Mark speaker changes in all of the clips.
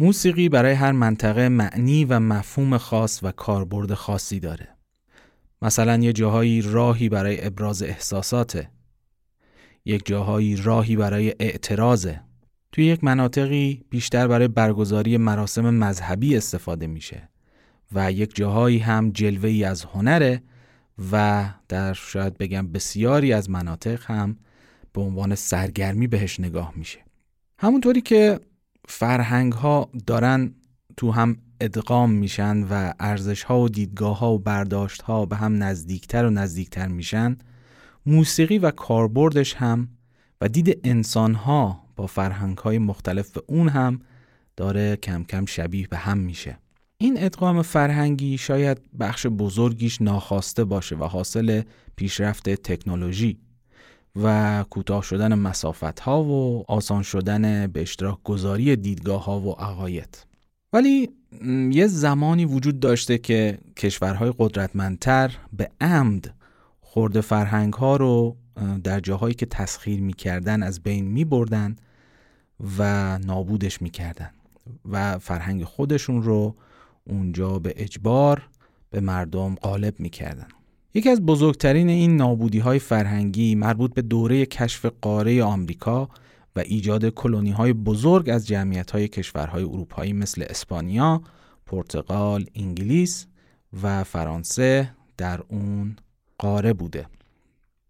Speaker 1: موسیقی برای هر منطقه معنی و مفهوم خاص و کاربرد خاصی داره. مثلا یه جاهایی راهی برای ابراز احساساته. یک جاهایی راهی برای اعتراضه. توی یک مناطقی بیشتر برای برگزاری مراسم مذهبی استفاده میشه و یک جاهایی هم جلوه ای از هنره و در شاید بگم بسیاری از مناطق هم به عنوان سرگرمی بهش نگاه میشه همونطوری که فرهنگ ها دارن تو هم ادغام میشن و ارزش ها و دیدگاه ها و برداشت ها به هم نزدیکتر و نزدیکتر میشن. موسیقی و کاربردش هم و دید انسان ها با فرهنگ های مختلف به اون هم داره کم کم شبیه به هم میشه. این ادغام فرهنگی شاید بخش بزرگیش ناخواسته باشه و حاصل پیشرفت تکنولوژی. و کوتاه شدن مسافت ها و آسان شدن به اشتراک گذاری دیدگاه ها و عقاید. ولی یه زمانی وجود داشته که کشورهای قدرتمندتر به عمد خورده فرهنگ ها رو در جاهایی که تسخیر می‌کردن از بین میبردن و نابودش می‌کردن و فرهنگ خودشون رو اونجا به اجبار به مردم غالب می‌کردن. یکی از بزرگترین این نابودی های فرهنگی مربوط به دوره کشف قاره آمریکا و ایجاد کلونی های بزرگ از جمعیت های کشورهای اروپایی مثل اسپانیا، پرتغال، انگلیس و فرانسه در اون قاره بوده.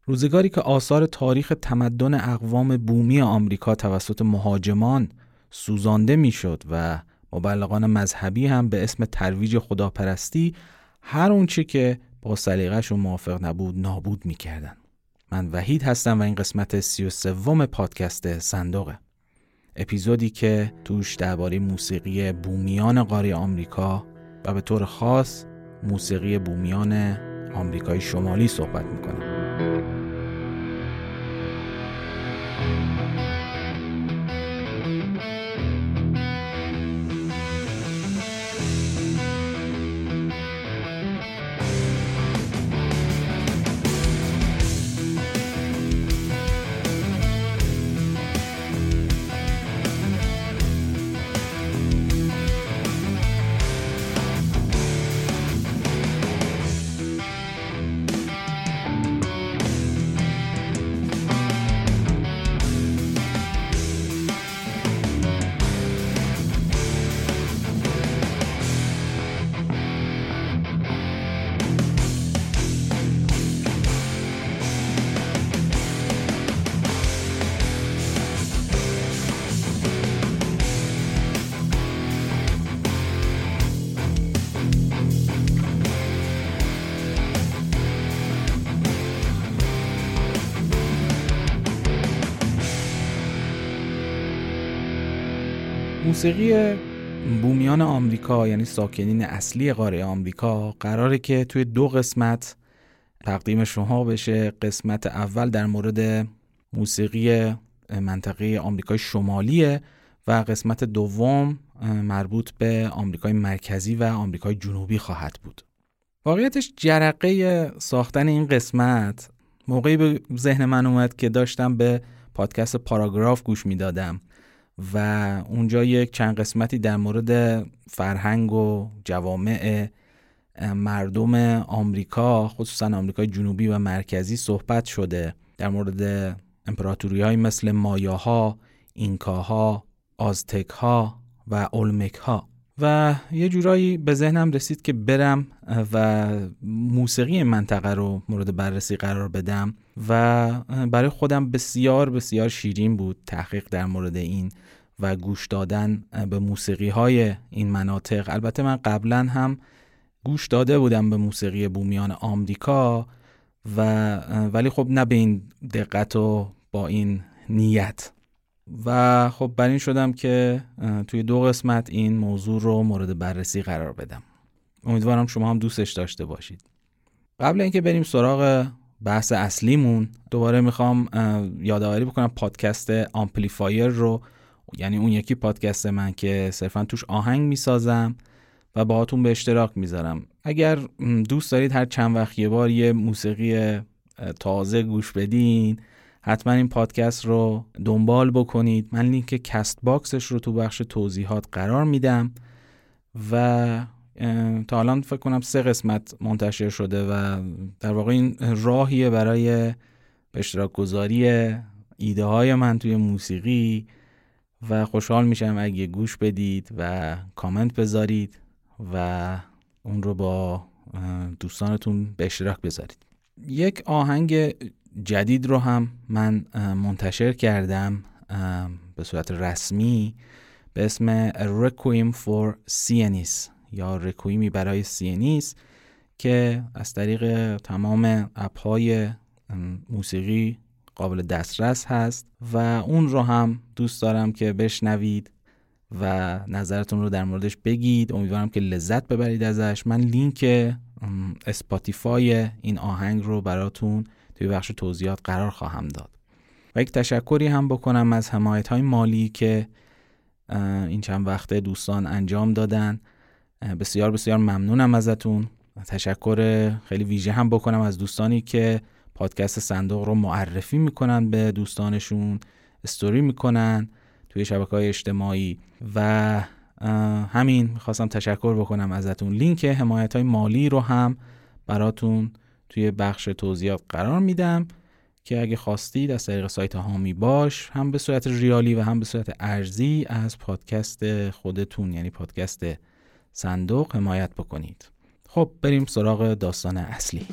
Speaker 1: روزگاری که آثار تاریخ تمدن اقوام بومی آمریکا توسط مهاجمان سوزانده می‌شد و مبلغان مذهبی هم به اسم ترویج خداپرستی هر اونچه که با سلیقه‌شون موافق نبود نابود می‌کردن. من وحید هستم و این قسمت سی و سوم پادکست صندوقه. اپیزودی که توش درباره موسیقی بومیان قاره آمریکا و به طور خاص موسیقی بومیان آمریکای شمالی صحبت می‌کنم. موسیقی بومیان آمریکا یعنی ساکنین اصلی قاره آمریکا قراره که توی دو قسمت تقدیم شما بشه. قسمت اول در مورد موسیقی منطقه آمریکای شمالیه و قسمت دوم مربوط به آمریکای مرکزی و آمریکای جنوبی خواهد بود. واقعیتش جرقه ساختن این قسمت موقعی به ذهن من اومد که داشتم به پادکست پاراگراف گوش می‌دادم. و اونجا یک چند قسمتی در مورد فرهنگ و جوامع مردم آمریکا خصوصا آمریکای جنوبی و مرکزی صحبت شده در مورد امپراتوری های مثل مایاها، اینکاها، آزتک و اولمک ها و یه جورایی به ذهنم رسید که برم و موسیقی منطقه رو مورد بررسی قرار بدم و برای خودم بسیار بسیار شیرین بود تحقیق در مورد این و گوش دادن به موسیقی های این مناطق. البته من قبلا هم گوش داده بودم به موسیقی بومیان آمریکا و ولی خب نه به این دقت و با این نیت. و خب بر این شدم که توی دو قسمت این موضوع رو مورد بررسی قرار بدم. امیدوارم شما هم دوستش داشته باشید. قبل اینکه بریم سراغ بحث اصلیمون دوباره می‌خوام یادآوری بکنم پادکست Amplifier رو. یعنی اون یکی پادکست من که صرفا توش آهنگ می‌سازم و باهاتون به اشتراک می‌ذارم. اگر دوست دارید هر چند وقت یه بار یه موسیقی تازه گوش بدین حتما این پادکست رو دنبال بکنید. من لینک Castbox ش رو تو بخش توضیحات قرار میدم و تا الان فکر کنم سه قسمت منتشر شده و در واقع این راهیه برای به اشتراک گذاری ایده های من توی موسیقی و خوشحال میشم اگه گوش بدید و کامنت بذارید و اون رو با دوستانتون به اشتراک بذارید. یک آهنگ جدید رو هم من منتشر کردم به صورت رسمی به اسم Requiem for Sienis یا رکویمی برای سینیس که از طریق تمام اپهای موسیقی قابل دسترس هست و اون رو هم دوست دارم که بشنوید و نظرتون رو در موردش بگید. امیدوارم که لذت ببرید ازش. من لینک Spotify این آهنگ رو براتون توی بخش توضیحات قرار خواهم داد. و یک تشکری هم بکنم از حمایت های مالی که این چند وقته دوستان انجام دادن. بسیار بسیار ممنونم ازتون. تشکر خیلی ویژه هم بکنم از دوستانی که پادکست صندوق رو معرفی می‌کنن به دوستانشون استوری می‌کنن توی شبکه های اجتماعی. و همین می‌خواستم تشکر بکنم ازتون. لینک حمایت های مالی رو هم براتون توی بخش توضیحات قرار میدم که اگه خواستید از طریق سایت هامی باش هم به صورت ریالی و هم به صورت ارزی از پادکست خودتون یعنی پادکست صندوق حمایت بکنید. خب بریم سراغ داستان اصلی.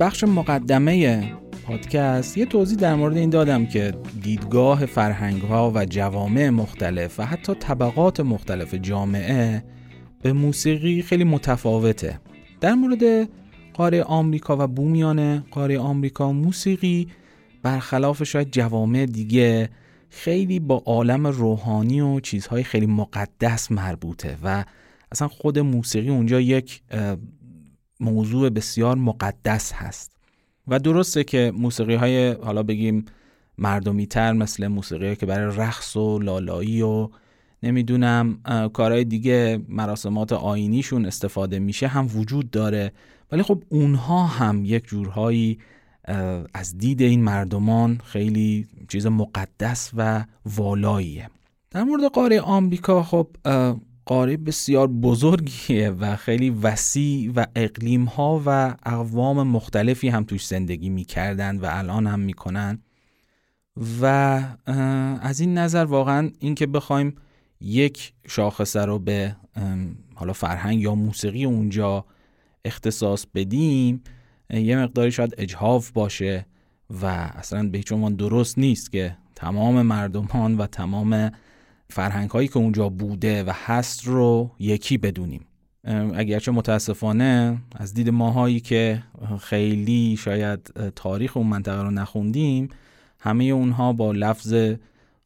Speaker 1: بخش مقدمه پادکست یه توضیح در مورد این دادم که دیدگاه فرهنگ ها و جوامع مختلف و حتی طبقات مختلف جامعه به موسیقی خیلی متفاوته. در مورد قاره آمریکا و بومیان قاره آمریکا موسیقی برخلاف شاید جوامع دیگه خیلی با عالم روحانی و چیزهای خیلی مقدس مربوطه و اصلا خود موسیقی اونجا یک موضوع بسیار مقدس هست. و درسته که موسیقی های حالا بگیم مردمی تر مثل موسیقی که برای رقص و لالایی و نمی‌دونم کارهای دیگه مراسمات آینیشون استفاده میشه هم وجود داره. ولی خب اونها هم یک جورهایی از دید این مردمان خیلی چیز مقدس و والاییه. در مورد قاره آمریکا خب قاره بسیار بزرگیه و خیلی وسیع و اقلیم ها و اقوام مختلفی هم توش زندگی می‌کردن و الان هم می‌کنن. و از این نظر واقعا اینکه بخوایم یک شاخصه رو به حالا فرهنگ یا موسیقی اونجا اختصاص بدیم یه مقداری شاید اجهاف باشه و اصلا به هیچ درست نیست که تمام مردمان و تمام فرهنگ هایی که اونجا بوده و هست رو یکی بدونیم. اگرچه متاسفانه از دید ماهایی که خیلی شاید تاریخ اون منطقه رو نخوندیم همه اونها با لفظ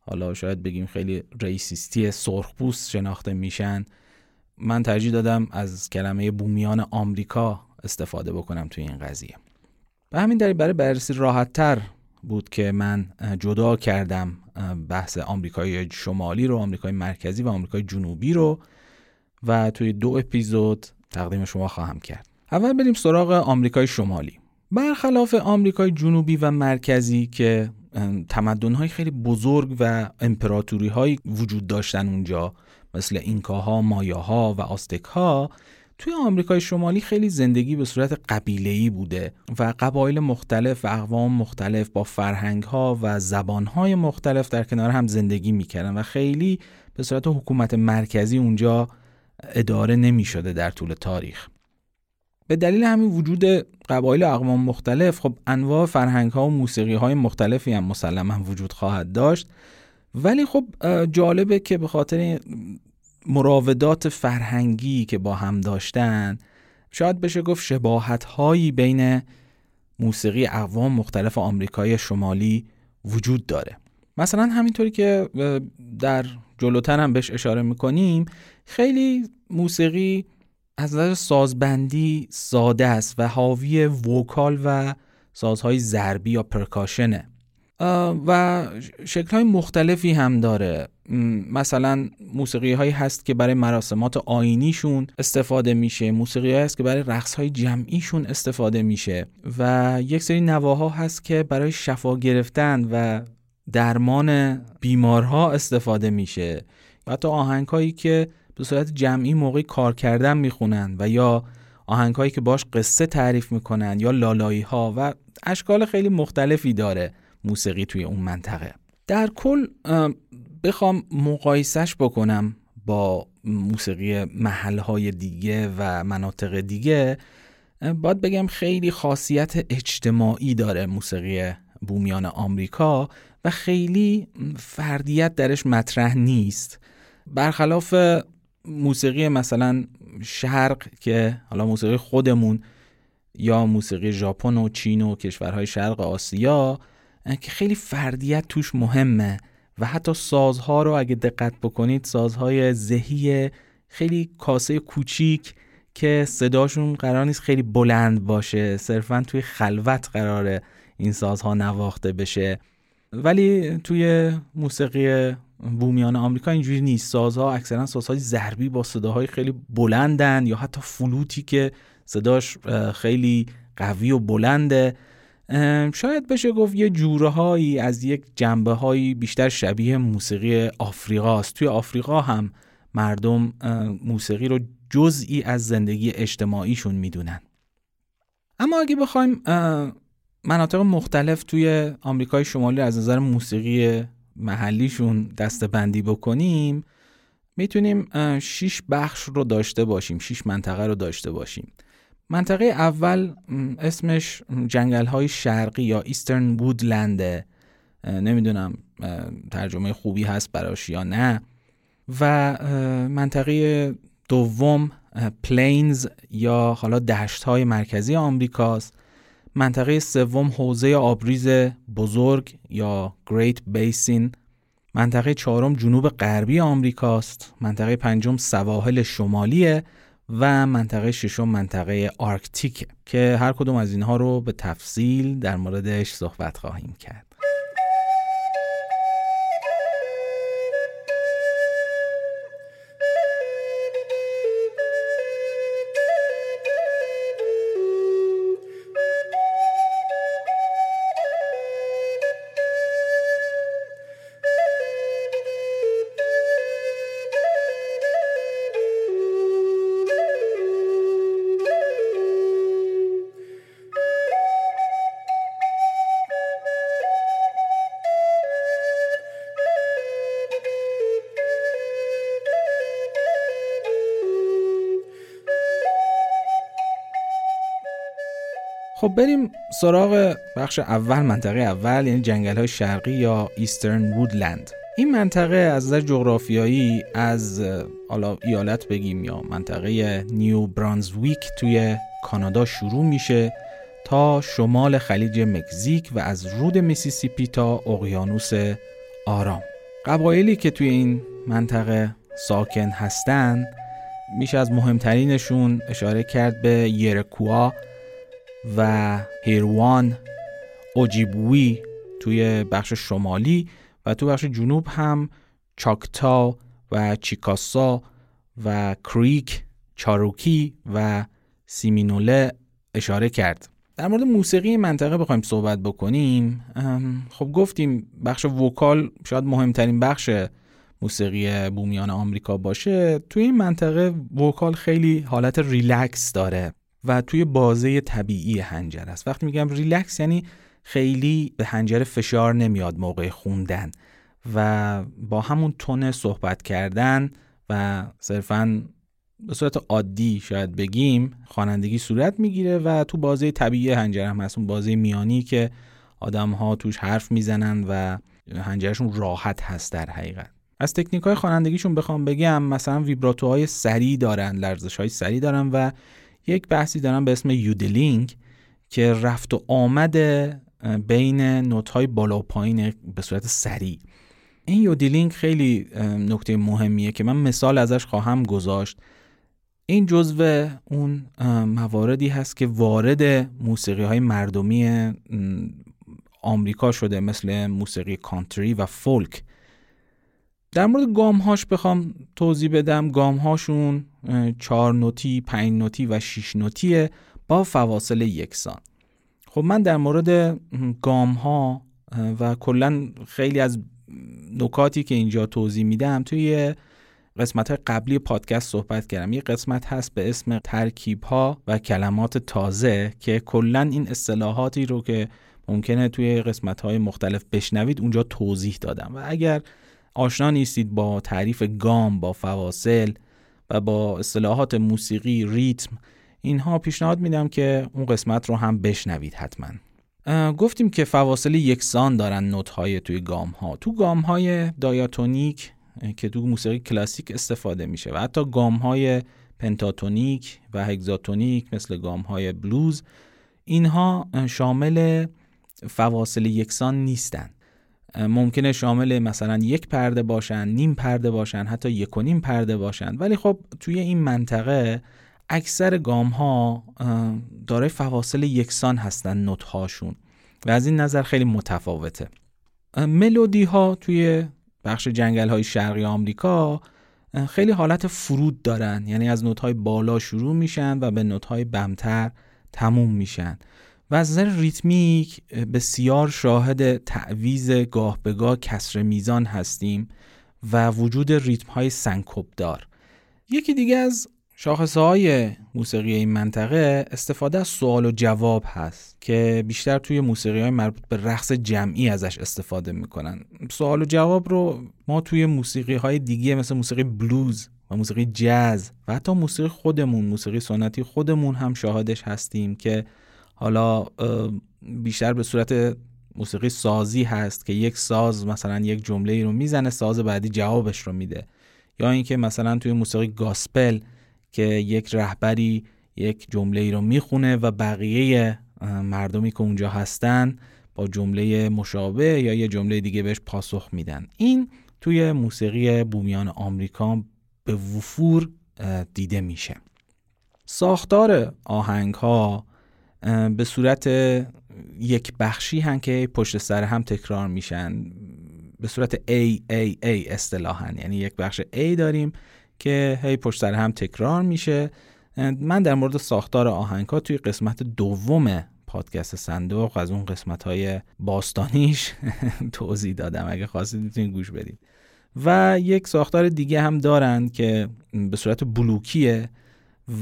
Speaker 1: حالا شاید بگیم خیلی ریسیستی سرخپوست شناخته میشن. من ترجیح دادم از کلمه بومیان آمریکا استفاده بکنم توی این قضیه. به همین دلیل برای بررسی راحت تر بود که من جدا کردم بحث آمریکای شمالی رو آمریکای مرکزی و آمریکای جنوبی رو و توی دو اپیزود تقدیم شما خواهم کرد. اول بریم سراغ آمریکای شمالی. برخلاف آمریکای جنوبی و مرکزی که تمدن‌های خیلی بزرگ و امپراتوری وجود داشتن اونجا مثل اینکاها، مایاها و آستکها توی آمریکای شمالی خیلی زندگی به صورت قبیله‌ای بوده و قبایل مختلف و اقوام مختلف با فرهنگ‌ها و زبان‌های مختلف در کنار هم زندگی می‌کردن و خیلی به صورت حکومت مرکزی اونجا اداره نمی شده در طول تاریخ. به دلیل همین وجود قبایل اقوام مختلف خب انواع فرهنگ ها و موسیقی های مختلفی هم مسلما وجود خواهد داشت. ولی خب جالبه که به خاطر مراودات فرهنگی که با هم داشتن شاید بشه گفت شباهت هایی بین موسیقی اقوام مختلف آمریکای شمالی وجود داره. مثلا همینطوری که در جلوتر هم بهش اشاره می‌کنیم خیلی موسیقی از نظر سازبندی ساده است و حاوی وکال و سازهای ضربی یا پرکاشنه. و شکل های مختلفی هم داره. مثلا موسیقی هایی هست که برای مراسمات آینیشون استفاده میشه. موسیقی هایی هست که برای رقص های جمعیشون استفاده میشه. و یک سری نواها هست که برای شفا گرفتن و درمان بیمارها استفاده میشه. و حتی آهنگ هایی که به صورت جمعی موقعی کار کردن می‌خونن و یا آهنگ هایی که باش قصه تعریف می‌کنن یا لالایی ها و اشکال خیلی مختلفی داره. موسیقی توی اون منطقه. در کل بخوام مقایسش بکنم با موسیقی محلهای دیگه و مناطق دیگه. باید بگم خیلی خاصیت اجتماعی داره موسیقی بومیان آمریکا و خیلی فردیت درش مطرح نیست. برخلاف موسیقی مثلا شرق که حالا موسیقی خودمون یا موسیقی ژاپن و چین و کشورهای شرق آسیا که خیلی فردیت توش مهمه و حتی سازها رو اگه دقت بکنید سازهای ذهی خیلی کاسه کوچیک که صداشون قرار نیست خیلی بلند باشه صرفا توی خلوت قراره این سازها نواخته بشه. ولی توی موسیقی بومیان آمریکا اینجوری نیست. سازها اکثرا سازهای ضربی با صداهای خیلی بلندن یا حتی فلوتی که صداش خیلی قوی و بلنده. شاید بشه گفت یه جورهایی از یک جنبه هایی بیشتر شبیه موسیقی آفریقاست. توی آفریقا هم مردم موسیقی رو جزئی از زندگی اجتماعیشون می‌دونن. اما اگه بخوایم مناطق مختلف توی آمریکای شمالی از نظر موسیقی محلیشون دسته بندی بکنیم می‌تونیم شیش بخش رو داشته باشیم شیش منطقه رو داشته باشیم. منطقه اول اسمش جنگل های شرقی یا Eastern Woodland ه نمی‌دونم ترجمه خوبی هست براش یا نه. و منطقه دوم Plains یا حالا دشت های مرکزی آمریکاست. منطقه سوم حوزه آبریز بزرگ یا Great Basin منطقه چهارم جنوب غربی آمریکاست. منطقه پنجم سواحل شمالیه. و منطقه ششم منطقه آرکتیک که هر کدوم از اینها رو به تفصیل در موردش صحبت خواهیم کرد. خب بریم سراغ بخش اول منطقه اول یعنی جنگل های شرقی یا Eastern Woodland این منطقه از نظر جغرافیایی از حالا ایالت بگیم یا منطقه نیو برانزویک توی کانادا شروع میشه تا شمال خلیج مکزیک و از رود میسیسیپی تا اقیانوس آرام. قبایلی که توی این منطقه ساکن هستن میشه از مهمترینشون اشاره کرد به یرکوا. و هیروان اوجیبوی توی بخش شمالی و تو بخش جنوب هم چاکتا و چیکاسا و کریک چاروکی و سیمینوله اشاره کرد. در مورد موسیقی منطقه بخوایم صحبت بکنیم. خب گفتیم بخش وکال شاید مهمترین بخش موسیقی بومیان آمریکا باشه. توی این منطقه vocal خیلی حالت ریلکس داره. و توی بازه طبیعی حنجره است. وقتی میگم ریلکس یعنی خیلی به حنجره فشار نمیاد موقع خوندن و با همون تون صحبت کردن و صرفا به صورت عادی شاید بگیم خوانندگی صورت می‌گیره و تو بازه طبیعی حنجره هم هست. اون بازه میانی که آدم ها توش حرف می‌زنن و هنجرشون راحت هست در حقیقت. از تکنیک های خوانندگیشون بخوام بگم مثلا ویبراتوهای سری دارن لرزش های سری دارن و یک بحثی دارن به اسم یودلینگ که رفت و آمد بین نوت های بالا و پایین به صورت سریع. این یودلینگ خیلی نکته مهمیه که من مثال ازش خواهم گذاشت. این جزو اون مواردی هست که وارد موسیقی های مردمی آمریکا شده مثل موسیقی کانتری و فولک. در مورد گام هاش بخوام توضیح بدم. گام هاشون چهار نوتی، پنج نوتی و شیش نوتیه با فواصل یکسان. خب من در مورد گام ها و کلا خیلی از نکاتی که اینجا توضیح میدم توی قسمت های قبلی پادکست صحبت کردم. یه قسمت هست به اسم ترکیب ها و کلمات تازه که کلا این اصطلاحاتی رو که ممکنه توی قسمت های مختلف بشنوید اونجا توضیح دادم. و اگر آشنا نیستید با تعریف گام با فواصل و با اصطلاحات موسیقی ریتم. اینها پیشنهاد میدم که اون قسمت رو هم بشنوید حتما. گفتیم که فواصل یکسان دارن نوت های توی گام ها تو گام های دایاتونیک که تو موسیقی کلاسیک استفاده میشه و حتی گام های پنتاتونیک و هگزاتونیک مثل گام های بلوز اینها شامل فواصل یکسان نیستن. ممکنه شامل مثلا یک پرده باشن نیم پرده باشن حتی یک و نیم پرده باشن. ولی خب توی این منطقه اکثر گام ها دارای فواصل یکسان هستن نوت هاشون و از این نظر خیلی متفاوته. ملودی ها توی بخش جنگل های شرقی آمریکا خیلی حالت فرود دارن. یعنی از نوت های بالا شروع میشن و به نوت های بمتر تموم میشن. و از نظر ریتمیک بسیار شاهد تعویز گاه به گاه کسر میزان هستیم و وجود ریتم های سنکوب دار یکی دیگه از شاخصه های موسیقی این منطقه استفاده از سوال و جواب هست که بیشتر توی موسیقی های مربوط به رقص جمعی ازش استفاده می‌کنن. سوال و جواب رو ما توی موسیقی های دیگه مثل موسیقی بلوز و موسیقی جاز و حتی موسیقی خودمون موسیقی سنتی خودمون هم شاهدش هستیم که حالا بیشتر به صورت موسیقی سازی هست که یک ساز مثلا یک جمله رو می‌زنه ساز بعدی جوابش رو میده. یا اینکه مثلا توی موسیقی گاسپل که یک رهبری یک جمله ای رو می‌خونه و بقیه مردمی که اونجا هستن با جمله مشابه یا یه جمله دیگه بهش پاسخ میدن. این توی موسیقی بومیان آمریکا به وفور دیده میشه. ساختار آهنگ ها به صورت یک بخشی هم که پشت سر هم تکرار میشن. به صورت A A A اصطلاحا. یعنی یک بخش A داریم که هی پشت سر هم تکرار میشه. من در مورد ساختار آهنگ ها توی قسمت دوم پادکست صندوق از اون قسمت های باستانیش توضیح دادم. اگه خواستید می‌تونید گوش بدید. و یک ساختار دیگه هم دارن که به صورت بلوکیه.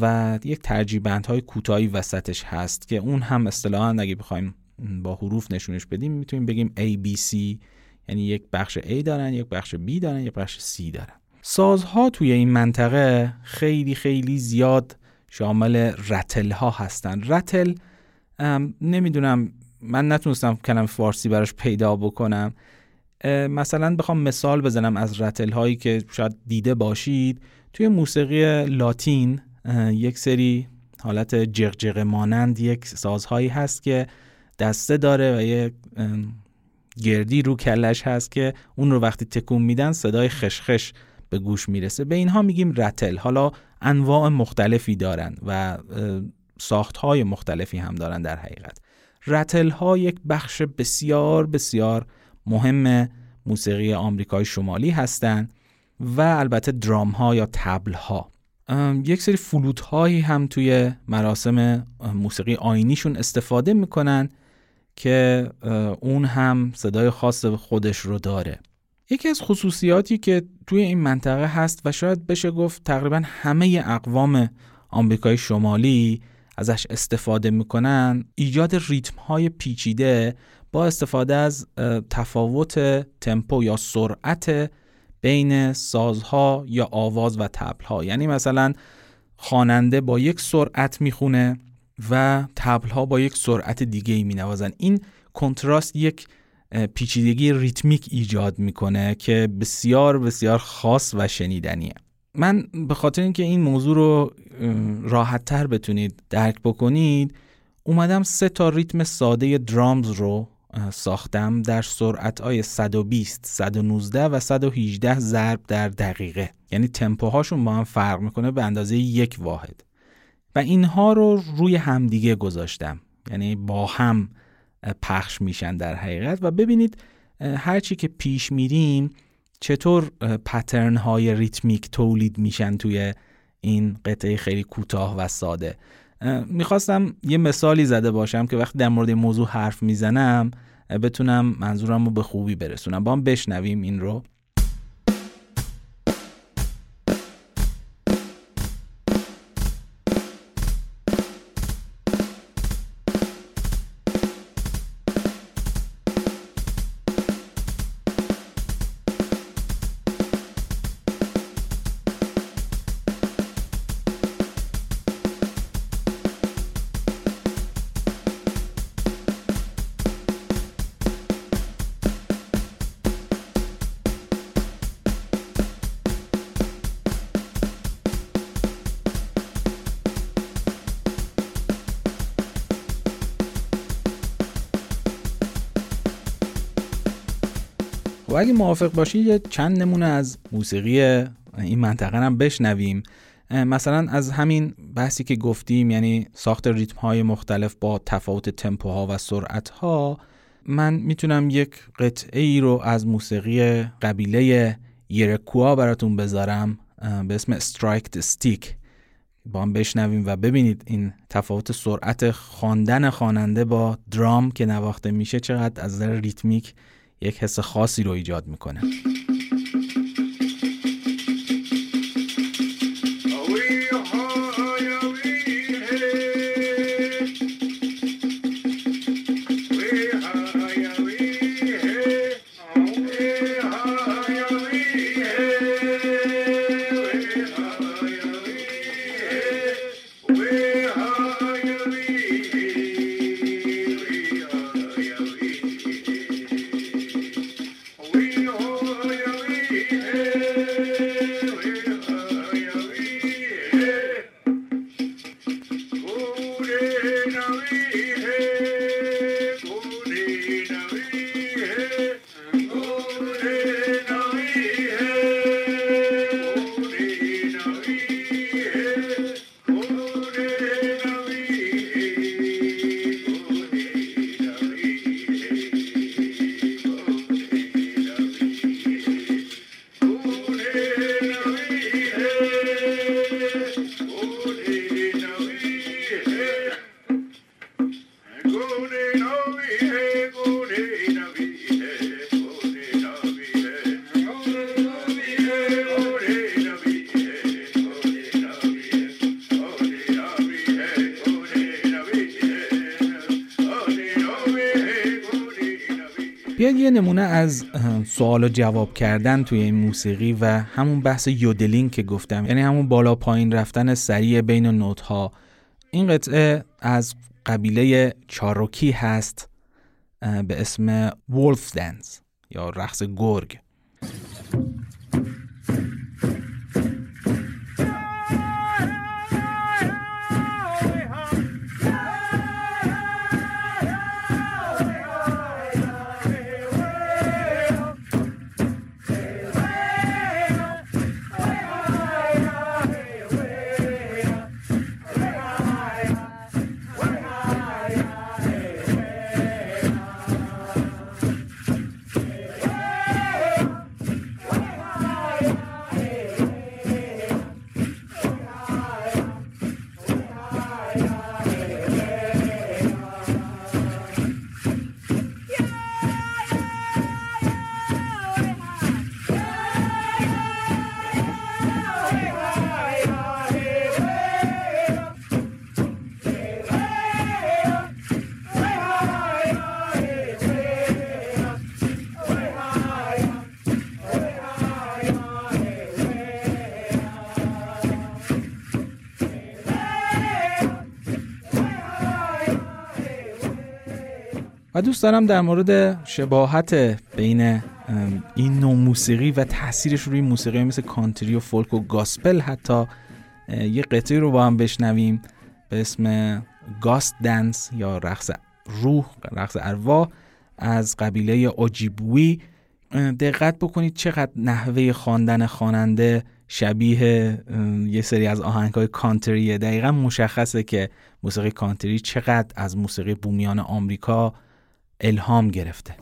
Speaker 1: و یک ترجیبند های کوتاهی وسطش هست که اون هم اصطلاحا اگه بخوایم با حروف نشونش بدیم می‌تونیم بگیم A B C. یعنی یک بخش A دارن یک بخش B دارن یک بخش C دارن. سازها توی این منطقه خیلی خیلی زیاد شامل رتل ها هستن. رتل نمی‌دونم من نتونستم کلم فارسی براش پیدا بکنم. مثلا بخوام مثال بزنم از رتل هایی که شاید دیده باشید. توی موسیقی لاتین یک سری حالت جغجغ مانند یک سازهایی هست که دسته داره و یک گردی رو کلش هست که اون رو وقتی تکون میدن صدای خشخش به گوش می‌رسه. به اینها میگیم رتل. حالا انواع مختلفی دارن و ساخت های مختلفی هم دارن در حقیقت. رتل ها یک بخش بسیار بسیار مهم موسیقی آمریکای شمالی هستند و البته درام ها یا تبل ها یک سری فلوت هایی هم توی مراسم موسیقی آینیشون استفاده می‌کنن که اون هم صدای خاص خودش رو داره. یکی از خصوصیاتی که توی این منطقه هست و شاید بشه گفت تقریبا همه اقوام آمریکای شمالی ازش استفاده می‌کنن ایجاد ریتم های پیچیده با استفاده از تفاوت تمپو یا سرعت بین سازها یا آواز و تبلها. یعنی مثلا خواننده با یک سرعت می‌خونه و تبلها با یک سرعت دیگه ای مینوازن. این کنتراست یک پیچیدگی ریتمیک ایجاد می‌کنه که بسیار بسیار خاص و شنیدنیه. من به خاطر اینکه این موضوع رو راحت تر بتونید درک بکنید اومدم سه تا ریتم ساده درامز رو ساختم در سرعت های 120, 119 و 118 ضرب در دقیقه. یعنی تمپوهاشون با هم فرق می‌کنه به اندازه یک واحد. و اینها رو روی همدیگه گذاشتم. یعنی با هم پخش میشن در حقیقت. و ببینید هرچی که پیش میریم چطور پترن های ریتمیک تولید میشن توی این قطعه خیلی کوتاه و ساده. می‌خواستم یه مثالی زده باشم که وقتی در مورد موضوع حرف می‌زنم بتونم منظورم رو به خوبی برسونم. با هم بشنویم این رو. اگه موافق باشید یه چند نمونه از موسیقی این منطقه هم بشنویم. مثلا از همین بحثی که گفتیم یعنی ساخت ریتم های مختلف با تفاوت تمپوها و سرعت ها من می‌تونم یک قطعه ای رو از موسیقی قبیله یرکوا براتون بذارم به اسم استرایک استیک با هم بشنویم و ببینید این تفاوت سرعت خواندن خواننده با درام که نواخته میشه چقدر از نظر ریتمیک یک حس خاصی رو ایجاد می‌کنه. سوال و جواب کردن توی این موسیقی و همون بحث یودلینگ که گفتم. یعنی همون بالا پایین رفتن سریع بین نوت ها این قطعه از قبیله چاروکی هست به اسم وولف دنس یا رقص گرگ. دوست دارم در مورد شباهت بین این نوع موسیقی و تاثیرش روی موسیقی مثل کانتری و فولک و گاسپل حتی یه قطعی رو با هم بشنویم به اسم گاست دنس یا رقص روح رقص ارواح از قبیله اوجیبوی. دقت بکنید چقدر نحوه خواندن خواننده شبیه یه سری از آهنگ های کانتریه. دقیقا مشخصه که موسیقی کانتری چقدر از موسیقی بومیان آمریکا الهام گرفته.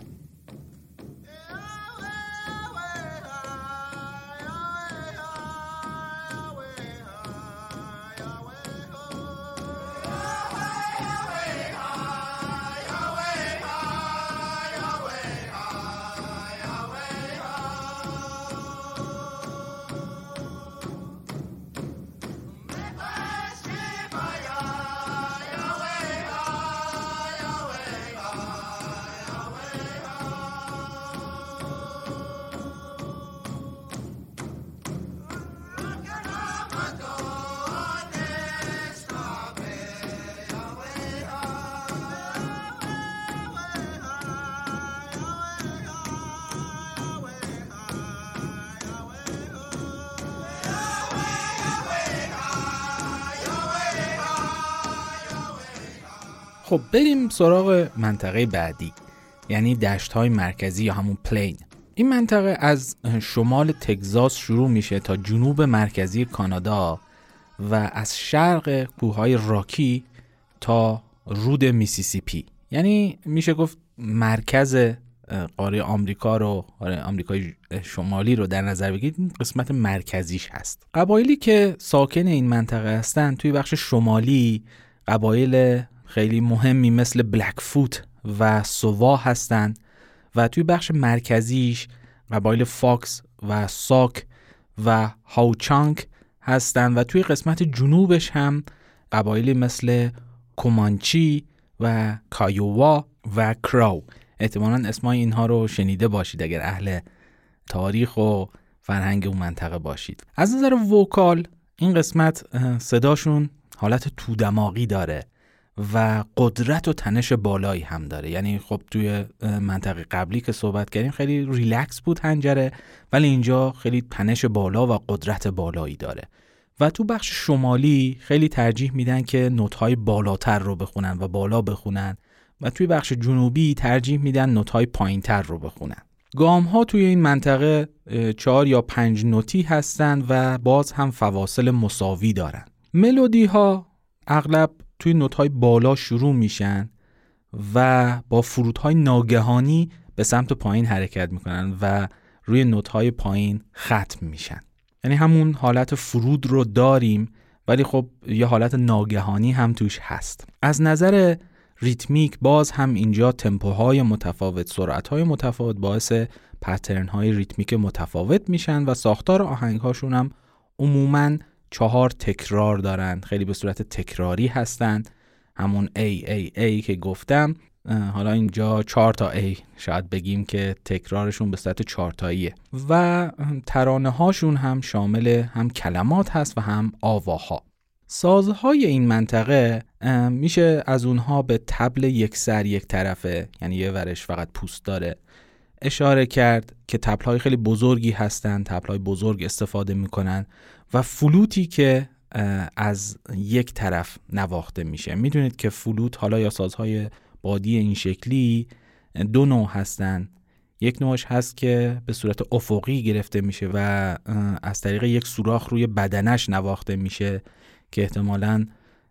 Speaker 1: بریم سراغ منطقه بعدی یعنی دشت های مرکزی یا همون Plain. این منطقه از شمال تگزاس شروع میشه تا جنوب مرکزی کانادا و از شرق کوههای راکی تا رود میسیسیپی. یعنی میشه گفت مرکز قاره آمریکا رو قاره آمریکای شمالی رو در نظر بگیرید قسمت مرکزیش هست. قبایلی که ساکن این منطقه هستن توی بخش شمالی قبایل خیلی مهمی مثل بلک فوت و سو هستند و توی بخش مرکزیش قبایل فاکس و ساک و هاوچانک هستند و توی قسمت جنوبش هم قبایلی مثل کومانچی و کایووا و کراو احتمالا اسمای اینها رو شنیده باشید اگر اهل تاریخ و فرهنگ اون منطقه باشید. از نظر vocal این قسمت صداشون حالت تودماغی داره. و قدرت و تنش بالایی هم داره. یعنی خب توی منطقه قبلی که صحبت کردیم خیلی ریلکس بود هنجره ولی اینجا خیلی تنش بالا و قدرت بالایی داره. و تو بخش شمالی خیلی ترجیح میدن که نوت‌های بالاتر رو بخونن و بالا بخونن و توی بخش جنوبی ترجیح میدن نوت‌های پایینتر رو بخونن. گام ها توی این منطقه چهار یا پنج نوتی هستند و باز هم فواصل مساوی دارن. ملودی ها اغلب توی نوت‌های بالا شروع میشن و با فرودهای ناگهانی به سمت پایین حرکت می‌کنن و روی نوت‌های پایین ختم میشن. یعنی همون حالت فرود رو داریم ولی خب یه حالت ناگهانی هم توش هست. از نظر ریتمیک باز هم اینجا تمپوهای متفاوت سرعتهای متفاوت باعث پترنهای ریتمیک متفاوت میشن و ساختار آهنگهاشون هم عموماً چهار تکرار دارند خیلی به صورت تکراری هستند همون A A A که گفتم. حالا اینجا چهار تا A. شاید بگیم که تکرارشون به صورت چهارتاییه. و ترانه هاشون هم شامل هم کلمات هست و هم آواها. سازهای این منطقه میشه از اونها به تبل یک سر یک طرفه یعنی یه ورش فقط پوست داره اشاره کرد که تبلهای خیلی بزرگی هستند تبلهای بزرگ استفاده می‌کنن. و فلوتی که از یک طرف نواخته میشه. می‌دونید که فلوت حالا یا سازهای بادی این شکلی دو نوع هستن. یک نوعش هست که به صورت افقی گرفته میشه و از طریق یک سوراخ روی بدنش نواخته میشه که احتمالا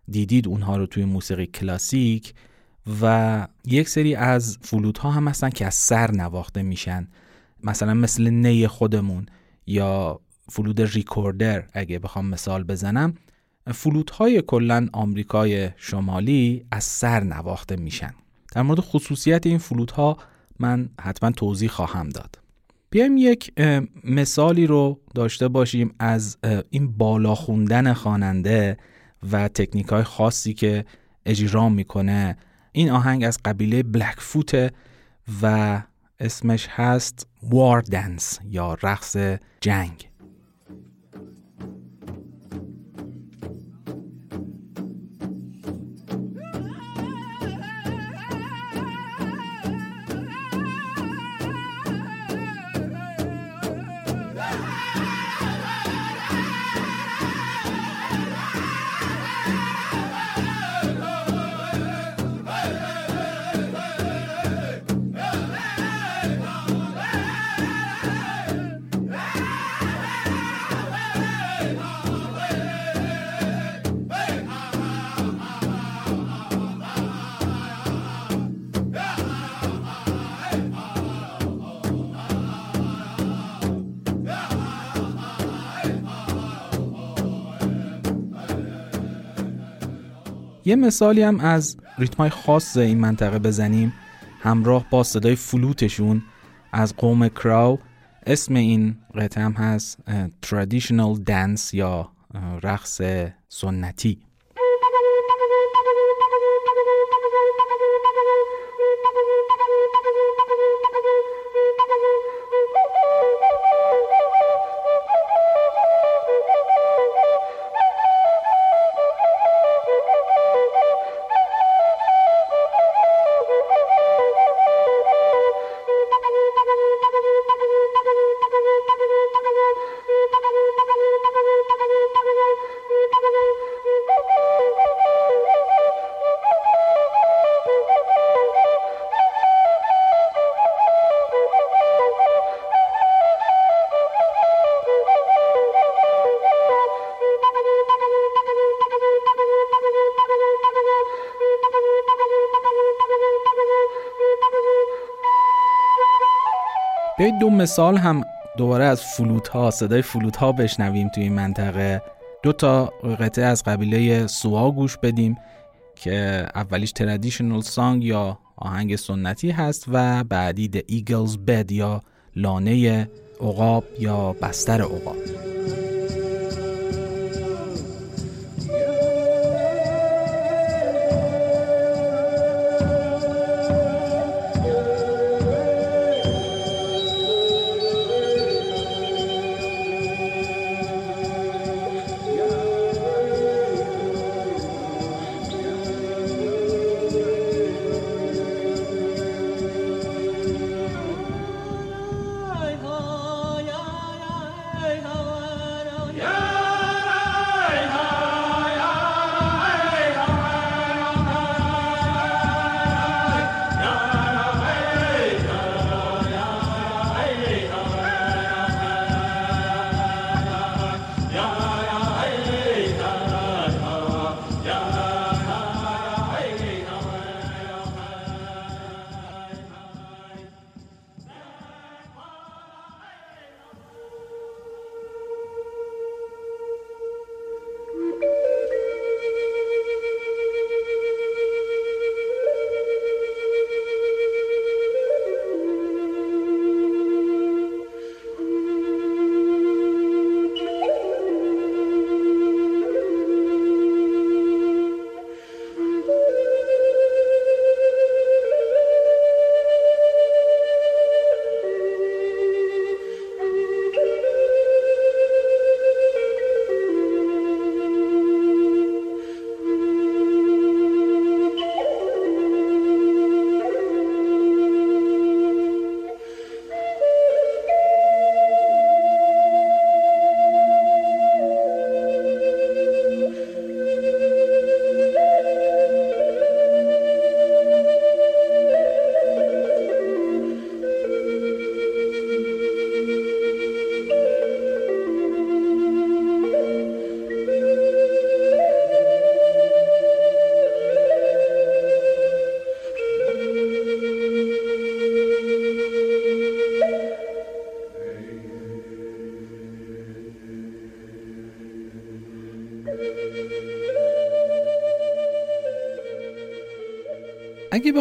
Speaker 1: دیدید اونها رو توی موسیقی کلاسیک و یک سری از فلوت ها هم هستن که از سر نواخته میشن. مثلا مثل نی خودمون یا فلود ریکوردر اگه بخوام مثال بزنم فلوت های کلن آمریکای شمالی از سر نواخته میشن. در مورد خصوصیت این فلوت ها من حتما توضیح خواهم داد. بیایم یک مثالی رو داشته باشیم از این بالا خوندن خواننده و تکنیک های خاصی که اجرا می‌کنه. این آهنگ از قبیله بلک فوت و اسمش هست وار دنس یا رقص جنگ. یه مثالی هم از ریتمای خاص این منطقه بزنیم. همراه با صدای فلوتشون از قوم کراو. اسم این قطعه هم هست Traditional Dance یا رقص سنتی. بیایید دو مثال هم دوباره از فلوت ها صدای فلوت ها بشنویم توی این منطقه. دو تا قطعه از قبیله سوا گوش بدیم که اولیش تردیشنال سانگ یا آهنگ سنتی هست و بعدی The Eagles Bed یا لانه عقاب یا بستر عقاب.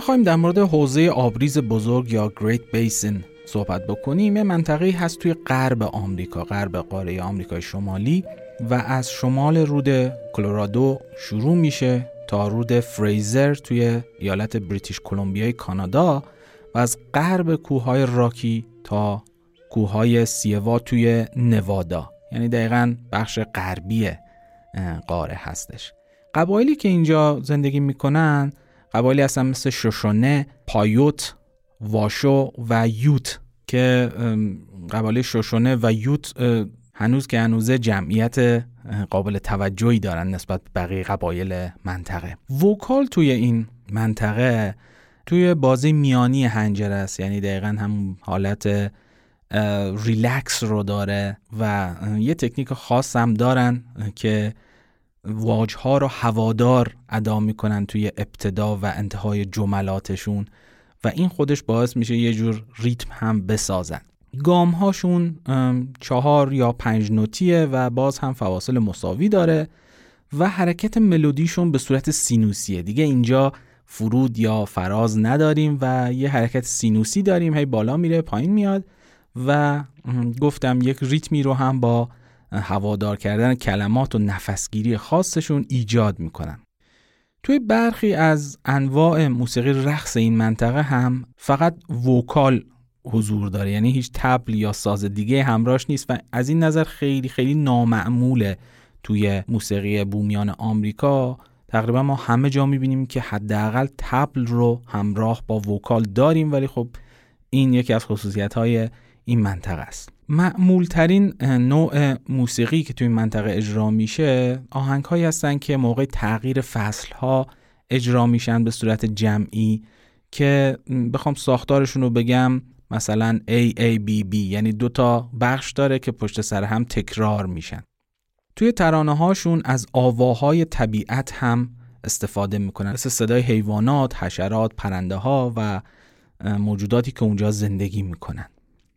Speaker 1: بخوایم در مورد حوزه آبریز بزرگ یا گریت بیسن صحبت بکنیم. یه منطقه هست توی غرب آمریکا غرب قاره آمریکای شمالی و از شمال رود کلرادو شروع میشه تا رود فریزر توی ایالت بریتیش کلمبیای کانادا و از غرب کوههای راکی تا کوههای سیوا توی نوادا. یعنی دقیقا بخش غربی قاره هستش. قبایلی که اینجا زندگی می‌کنن قبایلی هستن مثل شوشونه، پایوت، واشو و یوت که قبایل شوشونه و یوت هنوز که هنوزه جمعیت قابل توجهی دارن نسبت به بقیه قبایل منطقه. وکال توی این منطقه توی بازی میانی هنجر است. یعنی دقیقا هم حالت ریلکس رو داره و یه تکنیک خاص هم دارن که واجها رو هوادار ادا می‌کنن توی ابتدا و انتهای جملاتشون و این خودش باعث میشه یه جور ریتم هم بسازن. گام هاشون چهار یا پنج نوتیه و باز هم فواصل مساوی داره و حرکت ملودیشون به صورت سینوسیه. دیگه اینجا فرود یا فراز نداریم و یه حرکت سینوسی داریم. هی بالا میره پایین میاد و گفتم یک ریتمی رو هم با هوادار کردن کلمات و نفسگیری خاصشون ایجاد می‌کنن. توی برخی از انواع موسیقی رقص این منطقه هم فقط وکال حضور داره یعنی هیچ تبل یا ساز دیگه همراهش نیست و از این نظر خیلی خیلی نامعموله توی موسیقی بومیان آمریکا. تقریبا ما همه جا می‌بینیم که حداقل تبل رو همراه با وکال داریم ولی خب این یکی از خصوصیت های این منطقه است. معمول ترین نوع موسیقی که توی این منطقه اجرا میشه آهنگ هایی هستن که موقع تغییر فصل ها اجرا میشن به صورت جمعی که بخوام ساختارشون رو بگم مثلا A A B B یعنی دو تا بخش داره که پشت سر هم تکرار میشن. توی ترانه هاشون از آواهای طبیعت هم استفاده می‌کنن. مثل صدای حیوانات، حشرات، پرنده ها و موجوداتی که اونجا زندگی می‌کنن.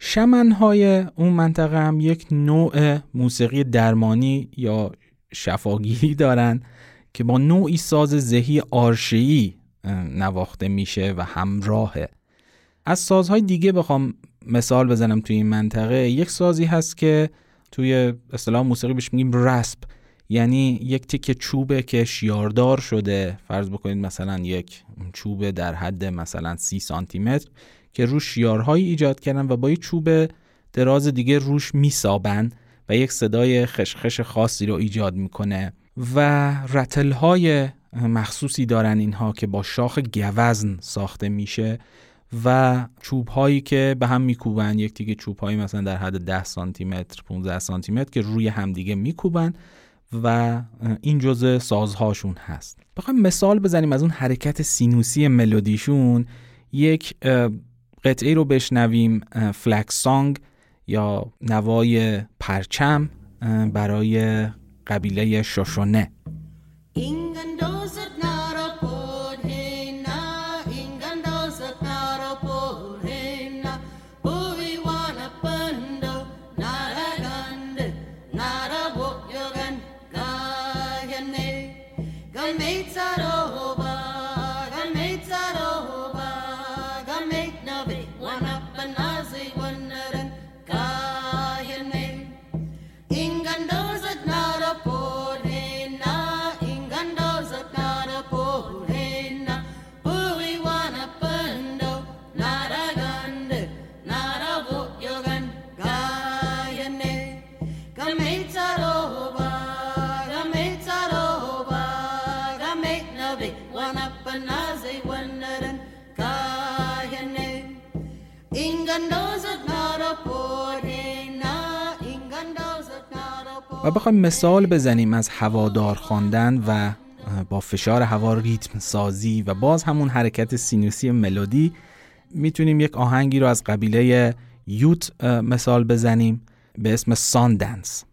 Speaker 1: شمنهای اون منطقه هم یک نوع موسیقی درمانی یا شفاگیری دارن که با نوعی ساز زهی آرشهی نواخته میشه و همراهه. از سازهای دیگه بخوام مثال بزنم توی این منطقه. یک سازی هست که توی اصطلاح موسیقی بهش میگیم رسپ. یعنی یک تیکه چوبه که شیاردار شده. فرض بکنید مثلا یک چوبه در حد مثلا سی سانتی متر. که روش شیارهایی ایجاد کردن و با یک چوب دراز دیگه روش میسابن و یک صدای خشخش خاصی رو ایجاد می‌کنه. و رتل های مخصوصی دارن اینها که با شاخ گوزن ساخته میشه و چوب هایی که به هم میکوبن یک تیکه چوب هایی مثلا در حد 10 سانتی متر 15 سانتی متر که روی همدیگه میکوبن و این جزء سازهاشون هست. بخوایم مثال بزنیم از اون حرکت سینوسی ملودیشون. یک قطعه رو بشنویم فلکس سانگ یا نوای پرچم برای قبیله شوشونه. و بخوایم مثال بزنیم از هوادار خواندن و با فشار هوا ریتم سازی و باز همون حرکت سینوسی ملودی می‌تونیم یک آهنگی رو از قبیله یوت مثال بزنیم به اسم ساندنس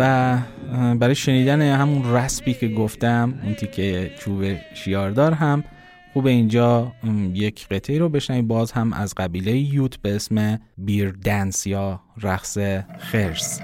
Speaker 1: و برای شنیدن همون رسپی که گفتم اون تیکه چوب شیاردار هم خوب اینجا یک قطعه رو بشنید باز هم از قبیله یوت به اسم بیر دنس یا رقص خرس.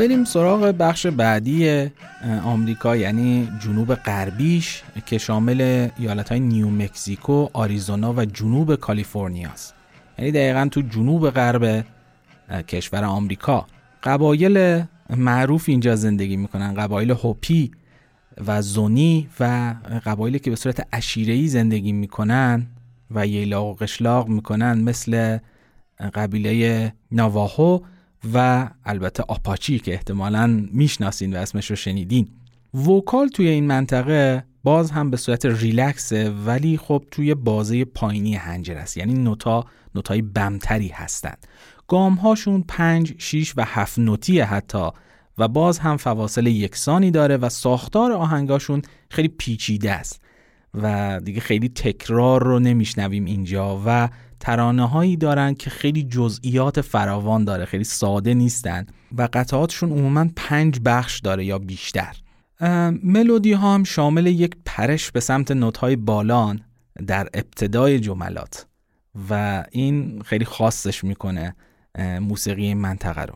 Speaker 1: بریم سراغ بخش بعدی آمریکا یعنی جنوب غربیش که شامل ایالت های نیو مکزیکو، آریزونا و جنوب کالیفرنیا است. یعنی دقیقا تو جنوب غرب کشور آمریکا. قبایل معروف اینجا زندگی می‌کنن. قبایل هوپی و زونی و قبایلی که به صورت اشیرهی زندگی می‌کنن و ییلاق و قشلاق می‌کنن مثل قبیله نواهو و البته آپاچی که احتمالا می‌شناسین و اسمش رو شنیدین. وکال توی این منطقه باز هم به صورت ریلکسه ولی خب توی بازه پایینی هنجر است. یعنی نوتا نوتای بمتری هستند گام هاشون 5 6 و 7 نوتیه حتی و باز هم فواصل یکسانی داره و ساختار آهنگاشون خیلی پیچیده است و دیگه خیلی تکرار رو نمیشنویم اینجا و ترانه هایی دارن که خیلی جزئیات فراوان داره خیلی ساده نیستن و قطعاتشون عموما پنج بخش داره یا بیشتر. ملودی ها هم شامل یک پرش به سمت نوت های بالان در ابتدای جملات و این خیلی خاصش می‌کنه موسیقی این منطقه رو.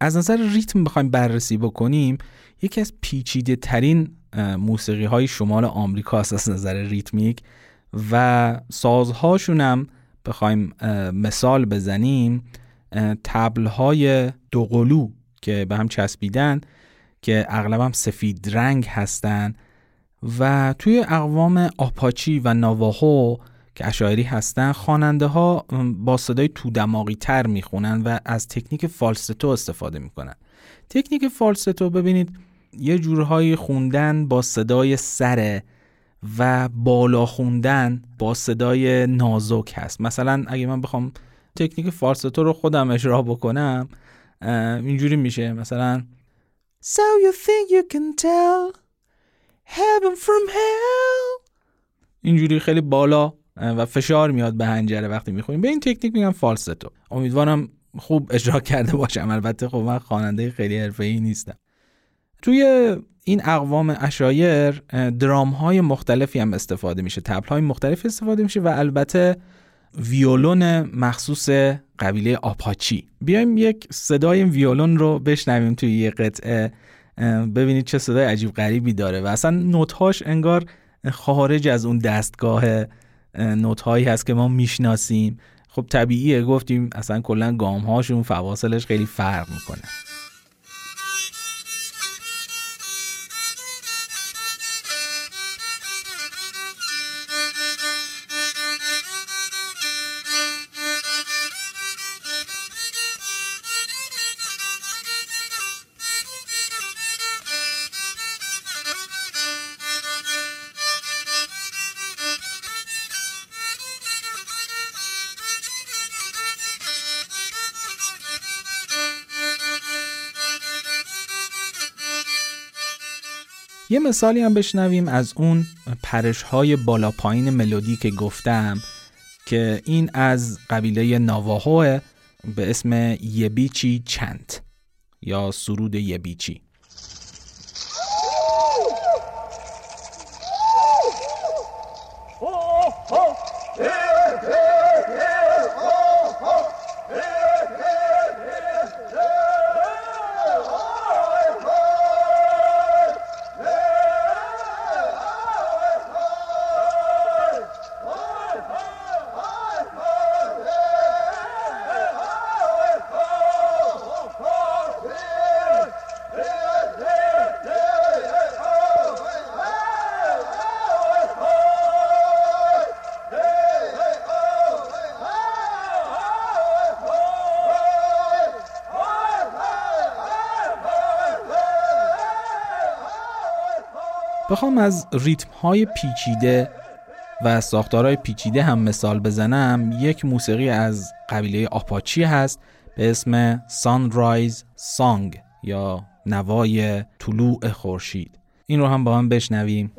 Speaker 1: از نظر ریتم بخوایم بررسی بکنیم یکی از پیچیده ترین موسیقی های شمال آمریکا است از نظر ریتمیک و سازهاشون هم بخوایم مثال بزنیم تبل های دوقلو که به هم چسبیدن که اغلب هم سفید رنگ هستن و توی اقوام آپاچی و نواهو که اشاعری هستن خواننده ها با صدای تو دماغی تر می‌خونن و از تکنیک فالستو استفاده می‌کنن. تکنیک فالستو ببینید یه جورهایی خوندن با صدای سره و بالا خوندن با صدای نازک هست. مثلا اگه من بخوام تکنیک فالستو رو خودم اجرا بکنم اینجوری میشه. مثلا So you think you can tell heaven from hell? اینجوری خیلی بالا و فشار میاد به هنجره وقتی می‌خونیم به این تکنیک میگم فالستو امیدوارم خوب اجرا کرده باشم. البته خب من خواننده خیلی حرفه‌ای نیستم. توی این اقوام اشایر درام های مختلفی هم استفاده میشه تبل های مختلفی استفاده میشه و البته ویولون مخصوص قبیله آپاچی. بیایم یک صدای ویولون رو بشنویم توی یه قطعه. ببینید چه صدای عجیب غریبی داره و اصلا نوتهاش انگار خارج از اون دستگاه نوت هایی هست که ما می‌شناسیم. خب طبیعیه گفتیم اصلا کلا گام هاشون فواصلش خیلی فرق می‌کنه. یه مثالی هم بشنویم از اون پرش های بالا پایین ملودی که گفتم که این از قبیله نواهوه به اسم یبیچی چنت یا سرود یبیچی. بخوام از ریتم های پیچیده و ساختارهای پیچیده هم مثال بزنم. یک موسیقی از قبیله آپاچی هست به اسم Sunrise Song یا نوای طلوع خورشید. این رو هم با هم بشنویم.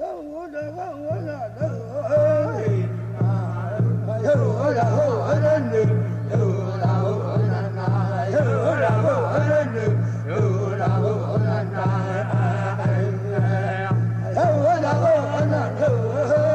Speaker 1: la go na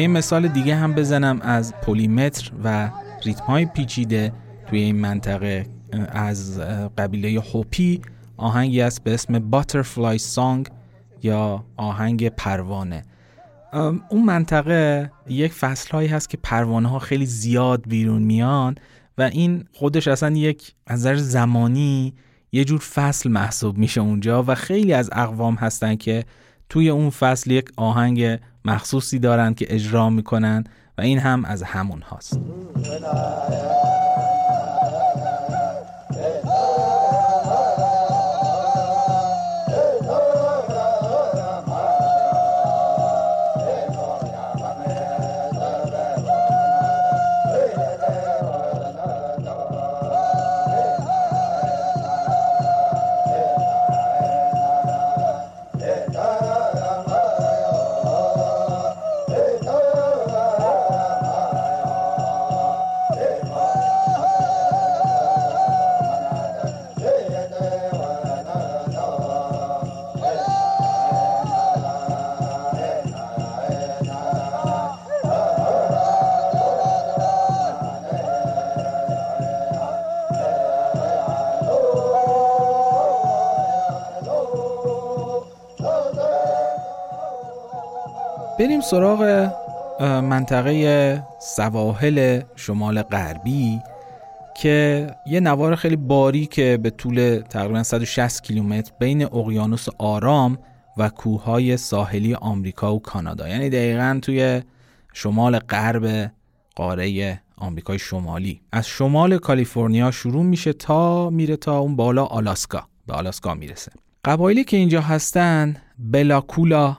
Speaker 1: یه مثال دیگه هم بزنم از پلیمتر و ریتم های پیچیده توی این منطقه از قبیله هوپی. آهنگی است به اسم باترفلای سانگ یا آهنگ پروانه. اون منطقه یک فصل هایی هست که پروانه ها خیلی زیاد بیرون میان و این خودش اصلا یک از نظر زمانی یه جور فصل محسوب میشه اونجا و خیلی از اقوام هستن که توی اون فصل یک آهنگ مخصوصی دارن که اجرا می‌کنن و این هم از همون هاست. بریم سراغ منطقه سواحل شمال غربی که یه نوار خیلی باری که به طول تقریبا 160 کیلومتر بین اقیانوس آرام و کوههای ساحلی آمریکا و کانادا. یعنی دقیقا توی شمال غرب قاره آمریکای شمالی. از شمال کالیفرنیا شروع میشه تا میره تا اون بالا آلاسکا. به آلاسکا می‌رسه. قبایلی که اینجا هستن بلاکولا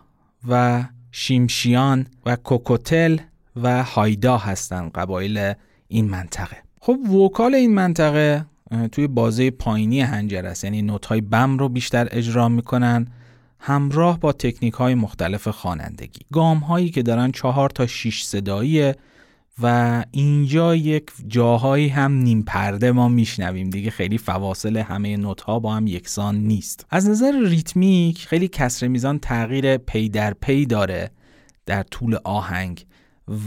Speaker 1: و شیمشیان و کوکوتل و هایدا هستن قبایل این منطقه. خب vocal این منطقه توی بازه پایینی حنجره است. یعنی نوت های بم رو بیشتر اجرا می‌کنن همراه با تکنیک های مختلف خوانندگی. گام هایی که دارن چهار تا شیش صداییه و اینجا یک جاهایی هم نیم پرده ما میشنویم. دیگه خیلی فواصل همه نوت ها با هم یکسان نیست. از نظر ریتمیک خیلی کسر میزان تغییر پی در پی داره در طول آهنگ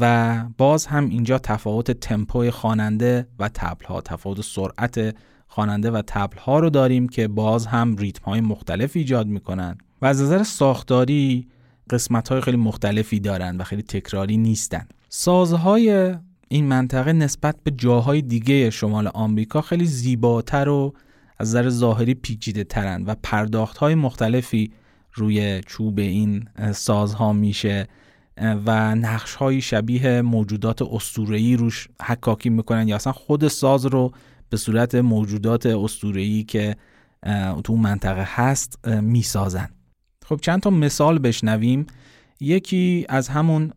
Speaker 1: و باز هم اینجا تفاوت تمپوی خواننده و تبل ها تفاوت سرعت خواننده و تبل ها رو داریم که باز هم ریتم های مختلف ایجاد می‌کنن. و از نظر ساختاری قسمت های خیلی مختلفی دارن و خیلی تکراری نیستن. سازهای این منطقه نسبت به جاهای دیگه شمال آمریکا خیلی زیباتر و از نظر ظاهری پیچیده ترن و پرداخت های مختلفی روی چوب این سازها میشه و نقش های شبیه موجودات اسطوره‌ای روش حکاکی می‌کنن یا اصلا خود ساز رو به صورت موجودات اسطوره‌ای که تو منطقه هست می‌سازن. خب چند تا مثال بشنویم. یکی از همون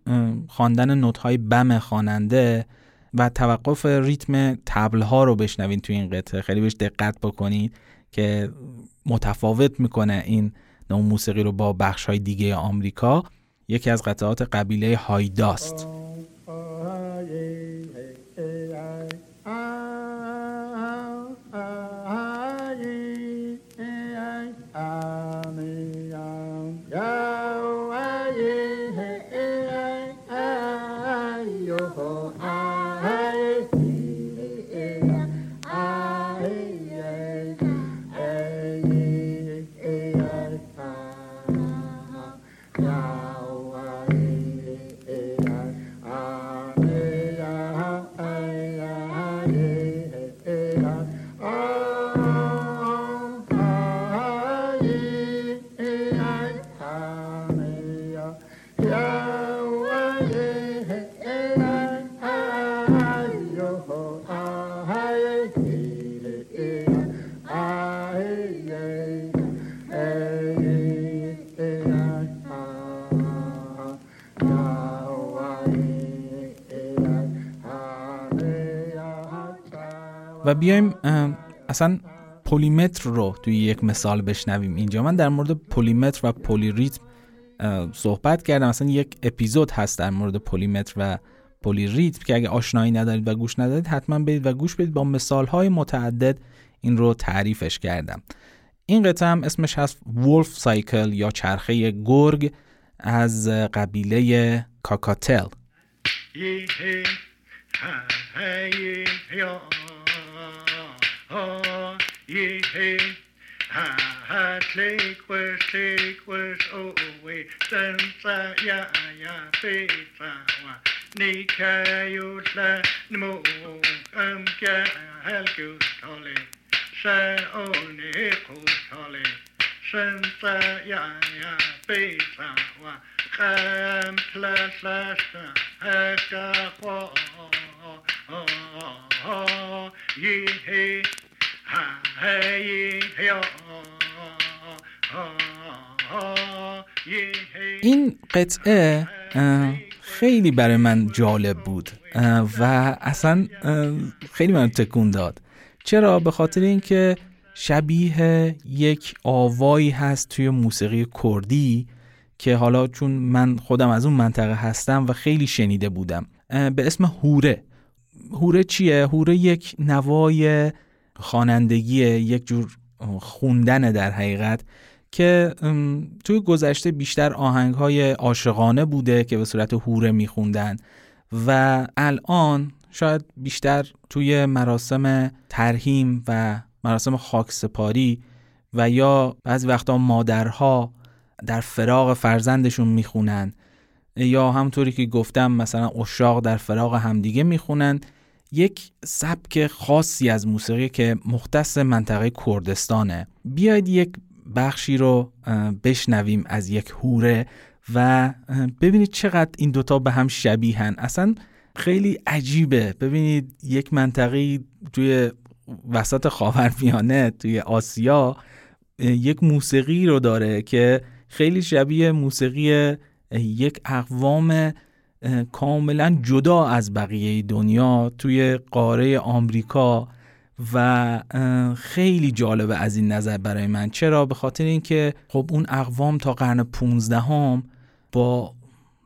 Speaker 1: خواندن نوت های بم خواننده و توقف ریتم تبل ها رو بشنوین تو این قطعه. خیلی بهش دقت بکنید که متفاوت می‌کنه این نوع موسیقی رو با بخش های دیگه آمریکا. یکی از قطعات قبیله هایداست. بیایم اصلا polymeter رو توی یک مثال بشنویم. اینجا من در مورد polymeter و polyrhythm صحبت کردم. اصلا یک اپیزود هست در مورد polymeter و polyrhythm که اگه آشنایی ندارید و گوش ندادید حتما برید و گوش بدید. با مثال های متعدد این رو تعریفش کردم. این قطعه هم اسمش هست Wolf Cycle یا چرخه گرگ از قبیله کاکاتل.
Speaker 2: oh, yeah, hey. Ha, ha, take was, take was, oh, away. Sun, sa, ya, ya, fe, sa, wa. Ni, ka, yo, sa, ni, mo, um, ka, hal, ku, tole. Sa, oh, ni, he, ku, tole. Sun, sa, ya, ya, fe, sa, wa. Kam, tla, sa, sa, ha, ka, ho, oh, oh, hey.
Speaker 1: این قطعه خیلی برای من جالب بود و اصلا خیلی من تکون داد. چرا؟ به خاطر اینکه شبیه یک آوایی هست توی موسیقی کردی که حالا چون من خودم از اون منطقه هستم و خیلی شنیده بودم. به اسم هوره. هوره چیه؟ هوره یک نوای خوانندگی یک جور خوندن در حقیقت که توی گذشته بیشتر آهنگ های عاشقانه بوده که به صورت هوره میخوندن و الان شاید بیشتر توی مراسم ترهیم و مراسم خاکسپاری و یا بعضی وقتا مادرها در فراغ فرزندشون می‌خونن یا همطوری که گفتم مثلا اشاق در فراغ همدیگه می‌خونن یک سبک خاصی از موسیقی که مختص منطقه کردستانه. بیاید یک بخشی رو بشنویم از یک هوره و ببینید چقدر این دوتا به هم شبیهن. اصلا خیلی عجیبه. ببینید یک منطقه توی وسط خاورمیانه توی آسیا یک موسیقی رو داره که خیلی شبیه موسیقی یک اقوام کاملا جدا از بقیه دنیا توی قاره آمریکا و خیلی جالبه از این نظر برای من. چرا؟ به خاطر اینکه خب اون اقوام تا قرن 15 هم با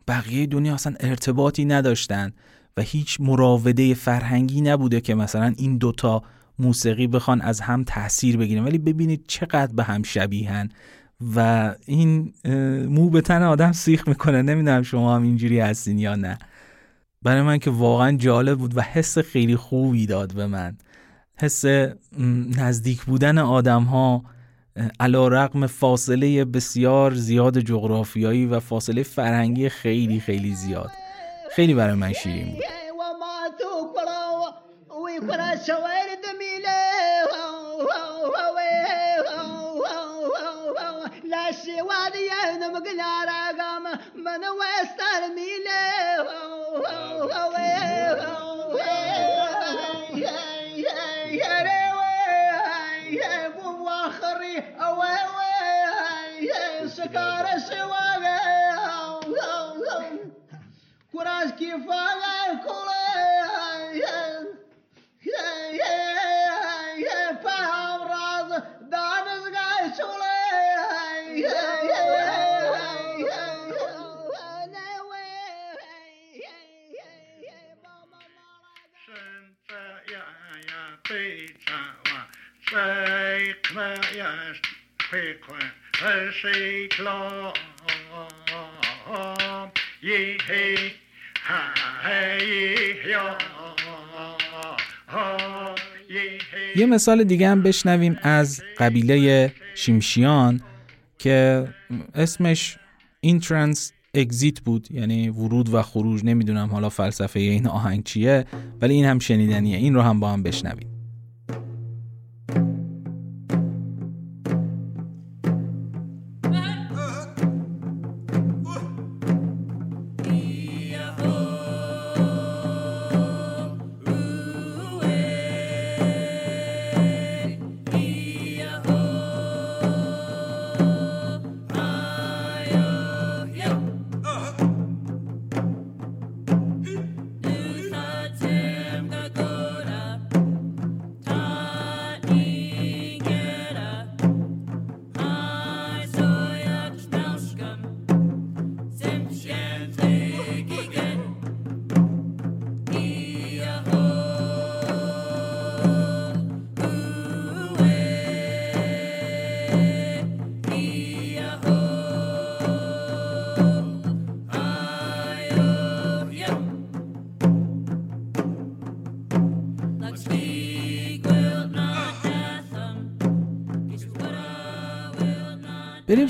Speaker 1: بقیه دنیا اصلا ارتباطی نداشتن و هیچ مراوده فرهنگی نبوده که مثلا این دوتا موسیقی بخوان از هم تاثیر بگیرن. ولی ببینید چقدر به هم شبیهن. و این مو به تن آدم سیخ می‌کنه. نمی‌دونم شما هم اینجوری هستین یا نه. برای من که واقعا جالب بود و حس خیلی خوبی داد به من. حس نزدیک بودن آدم ها علا رقم فاصله بسیار زیاد جغرافیایی و فاصله فرهنگی خیلی خیلی زیاد. خیلی برای من شیرین بود. واريا نمقل عراقام من ويستر ميلي سكارة كل یه مثال دیگه هم بشنویم از قبیله شیمشیان که اسمش اینترنس اگزیت بود یعنی ورود و خروج نمی‌دونم حالا فلسفه این آهنگ چیه ولی این هم شنیدنیه این رو هم با هم بشنویم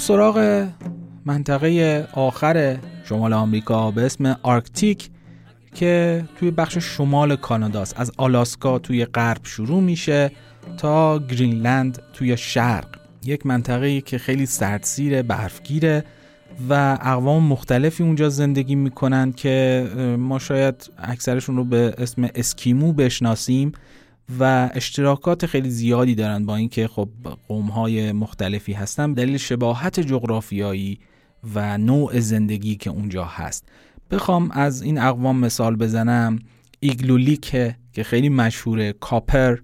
Speaker 1: سراغ منطقه آخر شمال آمریکا به اسم Arctic که توی بخش شمال کاناداست. از آلاسکا توی غرب شروع میشه تا گرینلند توی شرق. یک منطقه که خیلی سردسیر برفگیره و اقوام مختلفی اونجا زندگی می‌کنن که ما شاید اکثرشون رو به اسم اسکیمو بشناسیم. و اشتراکات خیلی زیادی دارن با اینکه خب قوم های مختلفی هستن. دلیل شباهت جغرافیایی و نوع زندگی که اونجا هست. بخوام از این اقوام مثال بزنم. ایگلولیک که خیلی مشهوره کاپر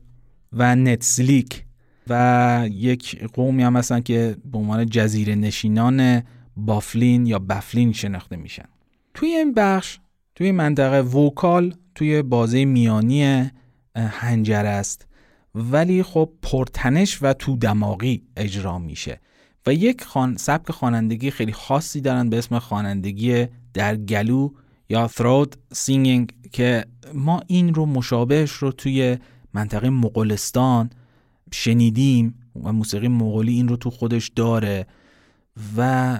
Speaker 1: و نتزلیک و یک قومی هم هستن که به عنوان جزیره نشینان بافلین یا بفلین شناخته میشن. توی این بخش توی منطقه vocal توی بازه میانی هنجر است. ولی خب پرتنش و تو دماغی اجرا میشه. و یک خان... سبک خوانندگی خیلی خاصی دارن به اسم خوانندگی در گلو یا throat singing که ما این رو مشابهش رو توی منطقه مغولستان شنیدیم و موسیقی مغولی این رو تو خودش داره و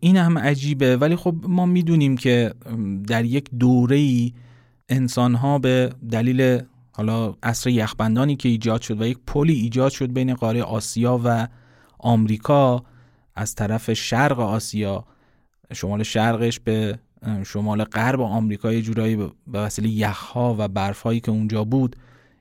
Speaker 1: این هم عجیبه. ولی خب ما می‌دونیم که در یک دوره ای انسان ها به دلیل حالا عصر یخبندانی که ایجاد شد و یک پلی ایجاد شد بین قاره آسیا و آمریکا از طرف شرق آسیا. شمال شرقش به شمال غرب آمریکا یه جورایی به وسیله یخها و برفهایی که اونجا بود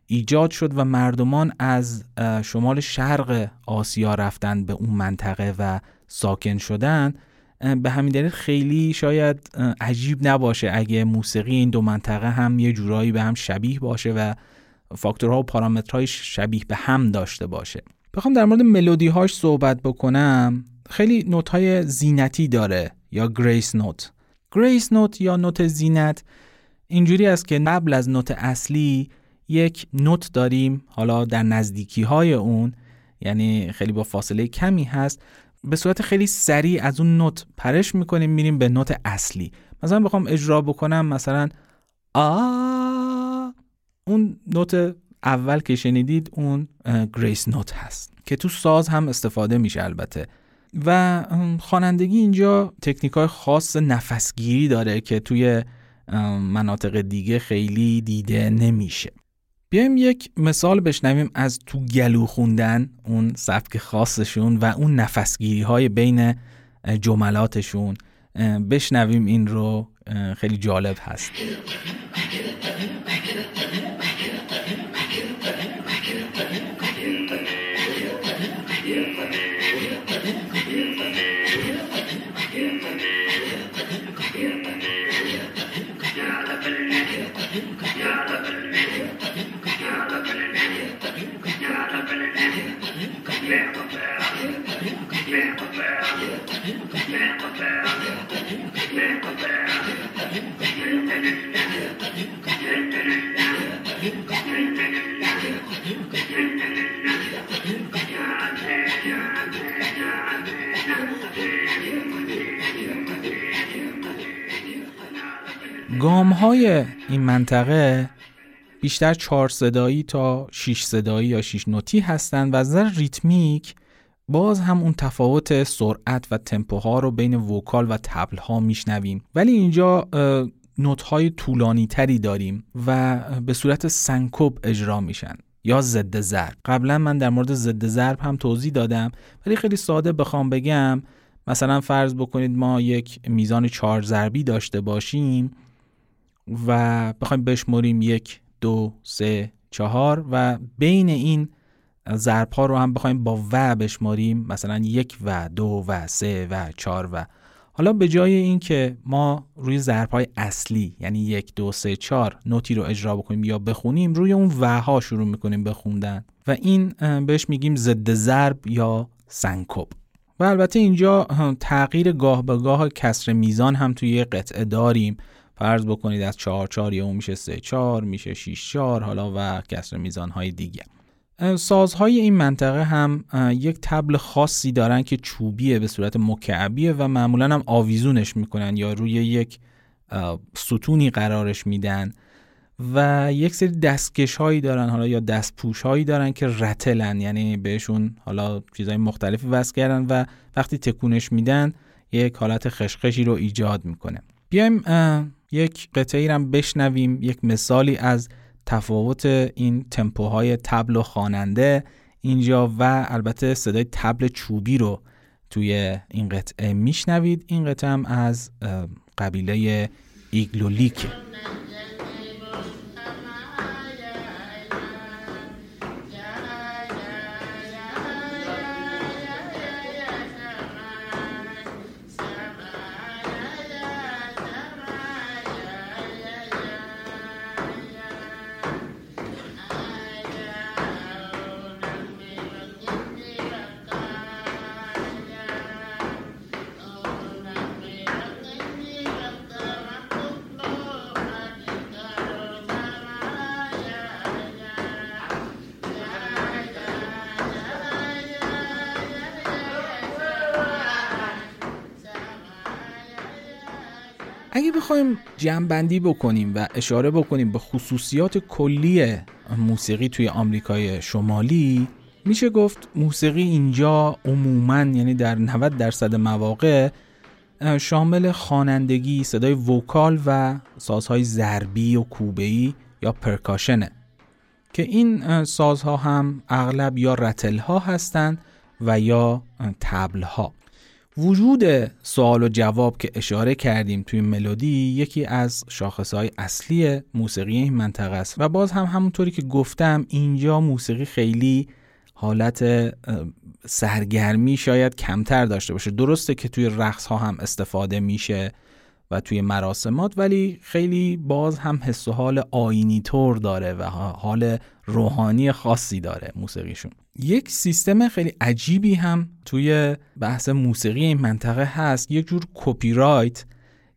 Speaker 1: ایجاد شد و مردمان از شمال شرق آسیا رفتن به اون منطقه و ساکن شدن. به همین دلیل خیلی شاید عجیب نباشه اگه موسیقی این دو منطقه هم یه جورایی به هم شبیه باشه و فاکتورها و پارامترهای شبیه به هم داشته باشه. بخوام در مورد ملودی هاش صحبت بکنم. خیلی نوت های زینتی داره یا grace note grace note یا نوت زینت اینجوری است که قبل از نوت اصلی یک نوت داریم حالا در نزدیکی های اون یعنی خیلی با فاصله کمی هست. به صورت خیلی سریع از اون نوت پرش می‌کنیم میریم به نوت اصلی. مثلا بخوام اجرا بکنم مثلا آ اون نوت اول که شنیدید اون گریس نوت هست که تو ساز هم استفاده میشه البته. و خوانندگی اینجا تکنیک های خاص نفسگیری داره که توی مناطق دیگه خیلی دیده نمیشه. بیایم یک مثال بشنویم از تو گلو خوندن اون سبک خاصشون و اون نفسگیری های بین جملاتشون. بشنویم این رو خیلی جالب هست. گام های این منطقه بیشتر چهار صدایی تا 6 صدایی یا 6 نوتی هستند و نظر ریتمیک باز هم اون تفاوت سرعت و تمپوها رو بین وکال و تبل ها میشنویم. ولی اینجا نوت های طولانی تری داریم و به صورت سنکوب اجرا میشن یا ضد ضرب. قبلا من در مورد ضد ضرب هم توضیح دادم ولی خیلی ساده بخوام بگم. مثلا فرض بکنید ما یک میزان چهار ضربی داشته باشیم و بخوایم بشمریم یک دو سه چهار و بین این ضرب ها رو هم بخوایم با و بشماریم. مثلا یک و دو و سه و چهار و. حالا به جای اینکه ما روی ضرب های اصلی یعنی یک دو سه چهار نوتی رو اجرا بکنیم یا بخونیم روی اون و ها شروع می‌کنیم بخوندن و این بهش میگیم ضد ضرب یا سنکوب. و البته اینجا تغییر گاه به گاه کسر میزان هم توی قطعه داریم. فرض بکنید از 4 4 یا میشه 3 4 میشه 6 4 حالا و کسر میزان های دیگه سازهای این منطقه هم یک تبل خاصی دارن که چوبیه به صورت مکعبیه و معمولا هم آویزونش می‌کنن یا روی یک ستونی قرارش میدن و یک سری دستکش هایی دارن حالا یا دستپوش هایی دارن که رتلن یعنی بهشون حالا چیزهای مختلفی وصل کردن و وقتی تکونش میدن یک حالت خشخشی رو ایجاد می‌کنه. بیایم یک قطعی رو بشنویم یک مثالی از تفاوت این تمپوهای تبل و خواننده اینجا و البته صدای تبل چوبی رو توی این قطعه میشنوید. این قطعه هم از قبیله ایگلولیکه اگه بخوایم جمعبندی بکنیم و اشاره بکنیم به خصوصیات کلی موسیقی توی آمریکای شمالی میشه گفت موسیقی اینجا عموما یعنی در 90 درصد مواقع شامل خوانندگی، صدای وکال و سازهای ضربی و کوبه‌ای یا پرکاشنه. که این سازها هم اغلب یا رتل ها هستند و یا تبل ها وجود سوال و جواب که اشاره کردیم توی ملودی یکی از شاخصهای اصلی موسیقی این منطقه است. و باز هم همونطوری که گفتم اینجا موسیقی خیلی حالت سرگرمی شاید کمتر داشته باشه. درسته که توی رقص ها هم استفاده میشه و توی مراسمات ولی خیلی باز هم حس و حال آینی طور داره و حال روحانی خاصی داره موسیقیشون. یک سیستم خیلی عجیبی هم توی بحث موسیقی این منطقه هست. یک جور کپی رایت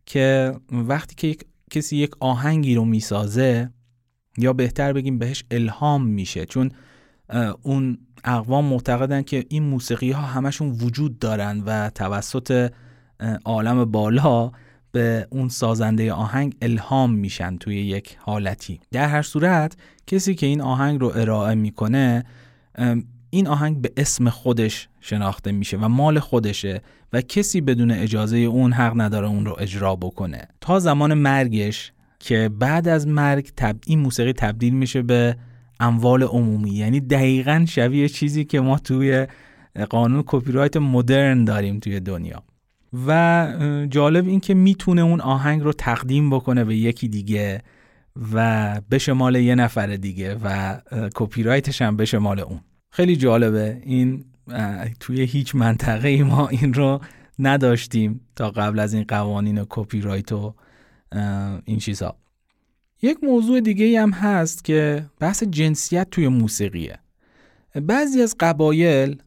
Speaker 1: که وقتی که یک کسی یک آهنگی رو می‌سازه یا بهتر بگیم بهش الهام میشه چون اون اقوام معتقدن که این موسیقی ها همشون وجود دارن و توسط عالم بالا به اون سازنده آهنگ الهام میشن توی یک حالتی. در هر صورت کسی که این آهنگ رو ارائه می‌کنه این آهنگ به اسم خودش شناخته میشه و مال خودشه و کسی بدون اجازه اون حق نداره اون رو اجرا بکنه. تا زمان مرگش که بعد از مرگ تب... این موسیقی تبدیل میشه به اموال عمومی. یعنی دقیقا شبیه چیزی که ما توی قانون کپی رایت مدرن داریم توی دنیا. و جالب این که می‌تونه اون آهنگ رو تقدیم بکنه به یکی دیگه. و بشه مال یه نفر دیگه و کپی رایتش هم بشه مال اون. خیلی جالبه. این توی هیچ منطقه ای ما این رو نداشتیم تا قبل از این قوانین کپی رایت و این چیزها یک موضوع دیگه هم هست که بحث جنسیت توی موسیقیه. بعضی از قبایل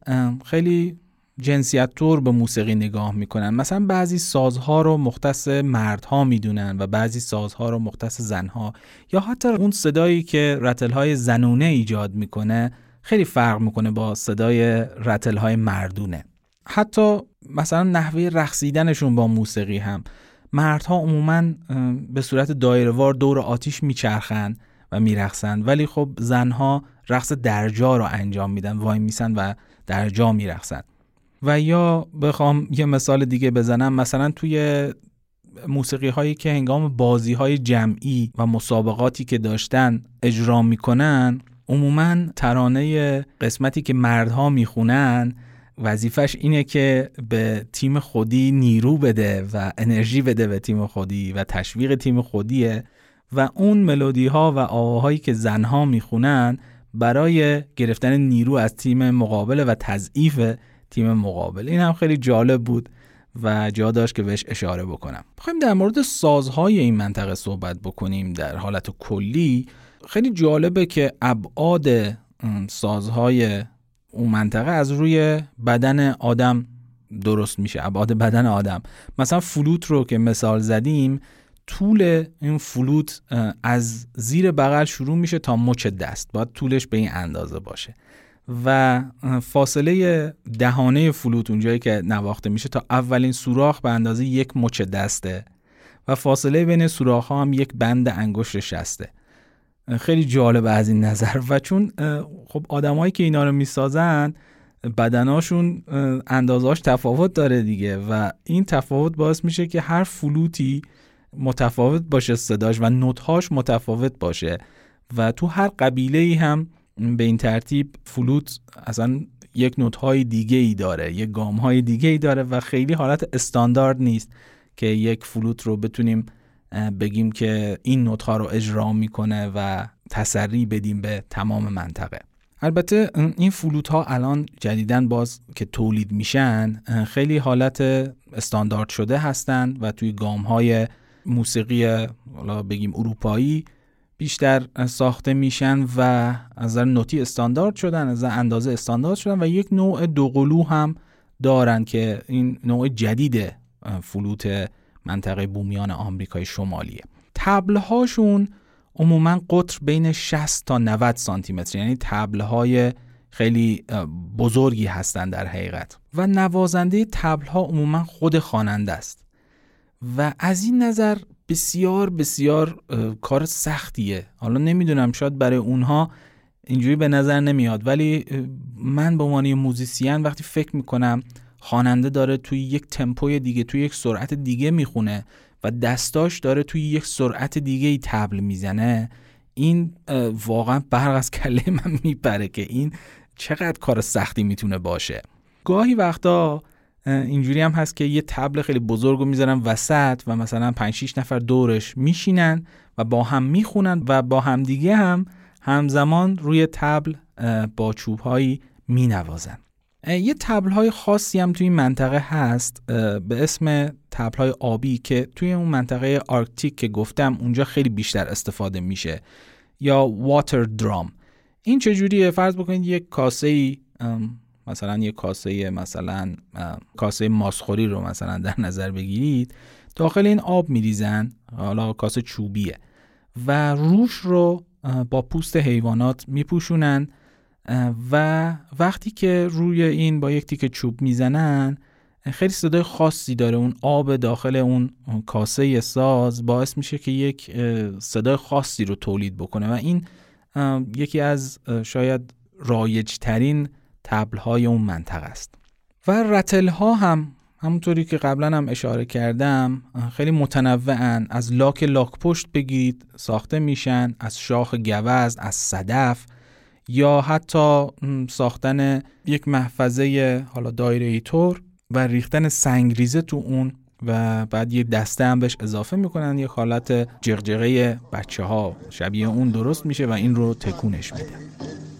Speaker 1: خیلی جنسیت طور به موسیقی نگاه می‌کنن. مثلا بعضی سازها رو مختص مردها می‌دونن و بعضی سازها رو مختص زنها. یا حتی اون صدایی که رتل های زنونه ایجاد می‌کنه خیلی فرق می‌کنه با صدای رتل های مردونه. حتی مثلا نحوه رقصیدنشون با موسیقی هم. مردها عموما به صورت دایرهوار دور آتیش میچرخن و میرقصن. ولی خب زنها رقص درجا رو انجام میدن وای میسن و درجا میرقصن. و یا بخوام یه مثال دیگه بزنم. مثلا توی موسیقی هایی که هنگام بازی های جمعی و مسابقاتی که داشتن اجرا می‌کنن عموما ترانه قسمتی که مردها می‌خونن وظیفش اینه که به تیم خودی نیرو بده و انرژی بده به تیم خودی و تشویق تیم خودیه و اون ملودی ها و آواهایی که زنها می‌خونن برای گرفتن نیرو از تیم مقابل و تضعیف تیم مقابل. این هم خیلی جالب بود و جا داشت که بهش اشاره بکنم. بخوایم در مورد سازهای این منطقه صحبت بکنیم. در حالت کلی خیلی جالبه که ابعاد سازهای اون منطقه از روی بدن آدم درست میشه. ابعاد بدن آدم. مثلا فلوت رو که مثال زدیم طول این فلوت از زیر بغل شروع میشه تا مچ دست. باید طولش به این اندازه باشه. و فاصله دهانه فلوت اونجایی که نواخته میشه تا اولین سوراخ به اندازه یک مچ دسته و فاصله بین سوراخ ها هم یک بند انگشت شسته. خیلی جالب از این نظر. و چون خب آدمایی که اینا رو می‌سازن بدناشون اندازاش تفاوت داره دیگه و این تفاوت باعث میشه که هر فلوتی متفاوت باشه صداش و نوتهاش متفاوت باشه و تو هر قبیله ای هم به این ترتیب فلوت اصلا یک نوت های دیگه ای داره یک گام های دیگه ای داره و خیلی حالت استاندارد نیست که یک فلوت رو بتونیم بگیم که این نوت ها رو اجرا می‌کنه و تسری بدیم به تمام منطقه. البته این فلوت ها الان جدیدن باز که تولید میشن خیلی حالت استاندارد شده هستند و توی گام های موسیقی حالا بگیم اروپایی بیشتر ساخته میشن و از نظر نوتی استاندارد شدن از اندازه استاندارد شدن و یک نوع دوقلو هم دارن که این نوع جدید فلوت منطقه بومیان آمریکای شمالیه. تبلهاشون عموما قطر بین 60 تا 90 سانتی متر یعنی تبلهای خیلی بزرگی هستند در حقیقت. و نوازنده تبلها عموما خود خواننده است. و از این نظر بسیار بسیار کار سختیه. حالا نمی‌دونم شاید برای اونها اینجوری به نظر نمیاد. ولی من به عنوان موزیسین وقتی فکر می‌کنم خواننده داره توی یک تمپوی دیگه توی یک سرعت دیگه می‌خونه و دستاش داره توی یک سرعت دیگه ای تبل می‌زنه این واقعا برق از کله من میپره که این چقدر کار سختی می‌تونه باشه. گاهی وقتا اینجوری هم هست که یه تبل خیلی بزرگ رو می‌ذارن وسط و مثلا 5 6 نفر دورش میشینن و با هم می‌خونن و با هم دیگه هم همزمان روی تبل با چوب هایی مینوازن یه تبل های خاصی هم توی این منطقه هست به اسم تبل های آبی که توی اون منطقه Arctic که گفتم اونجا خیلی بیشتر استفاده میشه یا water drum این چجوریه؟ فرض بکنید یک کاسه ای مثلا یه کاسه مثلا کاسه ماسخوری رو مثلا در نظر بگیرید داخل این آب میریزن حالا کاسه چوبیه و روش رو با پوست حیوانات میپوشونن و وقتی که روی این با یک تیک چوب می‌زنن خیلی صدای خاصی داره. اون آب داخل اون کاسه ساز باعث میشه که یک صدای خاصی رو تولید بکنه و این یکی از شاید رایج ترین تبل های اون منطقه است. و رتل ها هم همونطوری که قبلا هم اشاره کردم خیلی متنوعن. از لاک لاک پشت بگیرید ساخته میشن. از شاخ گوزن از صدف یا حتی ساختن یک محفظه حالا دایره ای طور و ریختن سنگریزه تو اون و بعد یه دسته هم بهش اضافه می‌کنن. یه حالت جغجغه بچه ها شبیه اون درست میشه و این رو تکونش میده.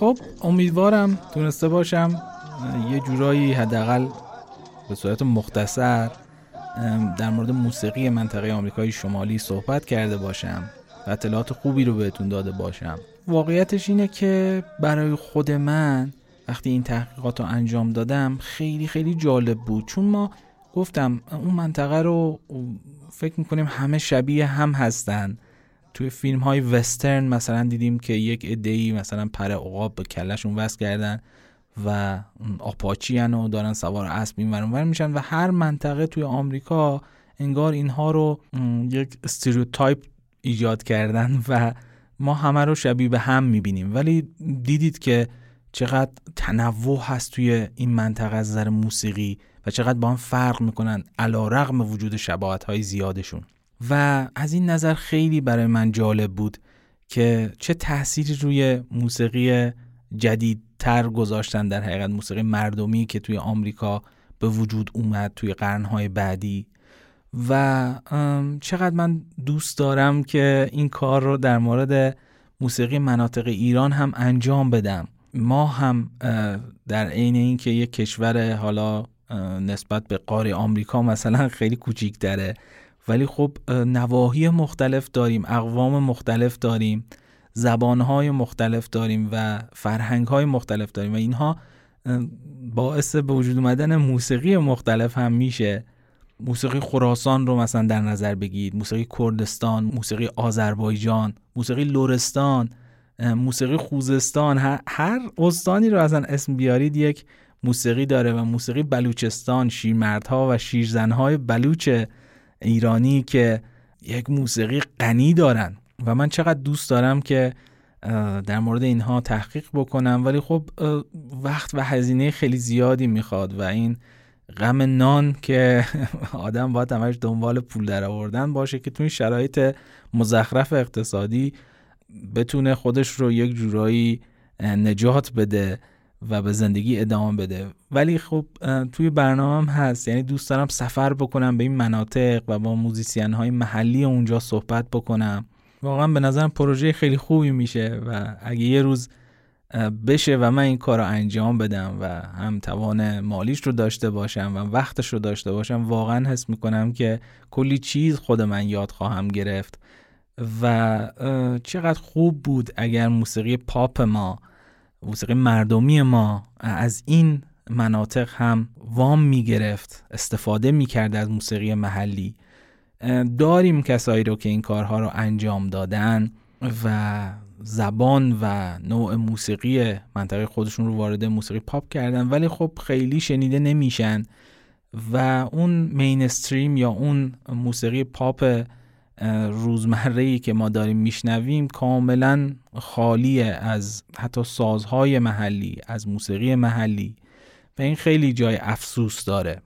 Speaker 1: خب امیدوارم تونسته باشم یه جورایی حداقل به صورت مختصر در مورد موسیقی منطقه آمریکای شمالی صحبت کرده باشم و اطلاعات خوبی رو بهتون داده باشم. واقعیتش اینه که برای خود من وقتی این تحقیقات رو انجام دادم خیلی خیلی جالب بود. چون ما گفتم اون منطقه رو فکر می‌کنیم همه شبیه هم هستن. توی فیلم های وسترن مثلا دیدیم که یک ادهی مثلا پر عقاب به کلشون وصل کردن و آپاچی و دارن سوار اسب این میشن و هر منطقه توی آمریکا انگار اینها رو یک استریوتایپ ایجاد کردن و ما همه رو شبیه به هم می‌بینیم. ولی دیدید که چقدر تنوع هست توی این منطقه از نظر موسیقی و چقدر با هم فرق می‌کنن علا رغم وجود شباهت های زیادشون. و از این نظر خیلی برای من جالب بود که چه تأثیری روی موسیقی جدیدتر گذاشتن در حقیقت موسیقی مردمی که توی آمریکا به وجود اومد توی قرنهای بعدی. و چقدر من دوست دارم که این کار رو در مورد موسیقی مناطق ایران هم انجام بدم. ما هم در عین اینکه یک کشور حالا نسبت به قاره آمریکا مثلا خیلی کوچیک داره ولی خب نواحی مختلف داریم اقوام مختلف داریم زبانهای مختلف داریم و فرهنگهای مختلف داریم و اینها باعث به وجود اومدن موسیقی مختلف هم میشه. موسیقی خراسان رو مثلا در نظر بگیرید. موسیقی کردستان موسیقی آذربایجان موسیقی لورستان موسیقی خوزستان. هر استانی رو اصلا اسم بیارید یک موسیقی داره و موسیقی بلوچستان شیرمردها و شیرزنهای بلوچ ایرانی که یک موسیقی غنی دارن. و من چقدر دوست دارم که در مورد اینها تحقیق بکنم. ولی خب وقت و هزینه خیلی زیادی می‌خواد و این غم نان که آدم باید همش دنبال پول در آوردن باشه که تو این شرایط مزخرف اقتصادی بتونه خودش رو یک جورایی نجات بده و به زندگی ادامه بده. ولی خب توی برنامه هم هست. یعنی دوست دارم سفر بکنم به این مناطق و با موزیسین های محلی اونجا صحبت بکنم. واقعا به نظرم پروژه خیلی خوبی میشه و اگه یه روز بشه و من این کار رو انجام بدم و هم توان مالیش رو داشته باشم و وقتش رو داشته باشم واقعا حس می‌کنم که کلی چیز خود من یاد خواهم گرفت و چقدر خوب بود اگر موسیقی پاپ ما موسیقی مردمی ما از این مناطق هم وام می‌گرفت استفاده می‌کرد از موسیقی محلی. داریم کسایی رو که این کارها رو انجام دادن و زبان و نوع موسیقی منطقه خودشون رو وارد موسیقی پاپ کردن ولی خب خیلی شنیده نمیشن و اون مینستریم یا اون موسیقی پاپ روزمره ای که ما داریم میشنویم کاملا خالی از حتی سازهای محلی از موسیقی محلی و این خیلی جای افسوس داره.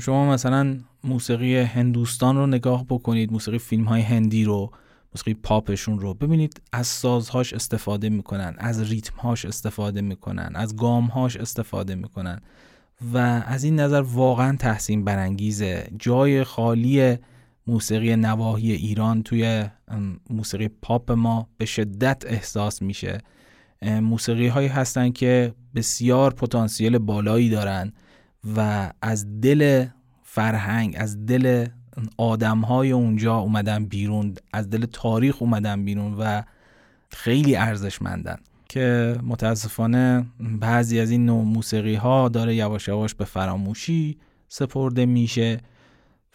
Speaker 1: شما مثلا موسیقی هندوستان رو نگاه بکنید موسیقی فیلم های هندی رو موسیقی پاپشون رو ببینید از سازهاش استفاده می‌کنن از ریتمهاش استفاده می‌کنن از گامهاش استفاده می‌کنن و از این نظر واقعا تحسین برانگیزه. جای خالی موسیقی نواحی ایران توی موسیقی پاپ ما به شدت احساس میشه. موسیقی هایی هستن که بسیار پتانسیل بالایی دارن و از دل فرهنگ از دل آدم های اونجا اومدن بیرون از دل تاریخ اومدن بیرون و خیلی ارزشمندن که متاسفانه بعضی از این نوع موسیقی ها داره یواش یواش به فراموشی سپرده میشه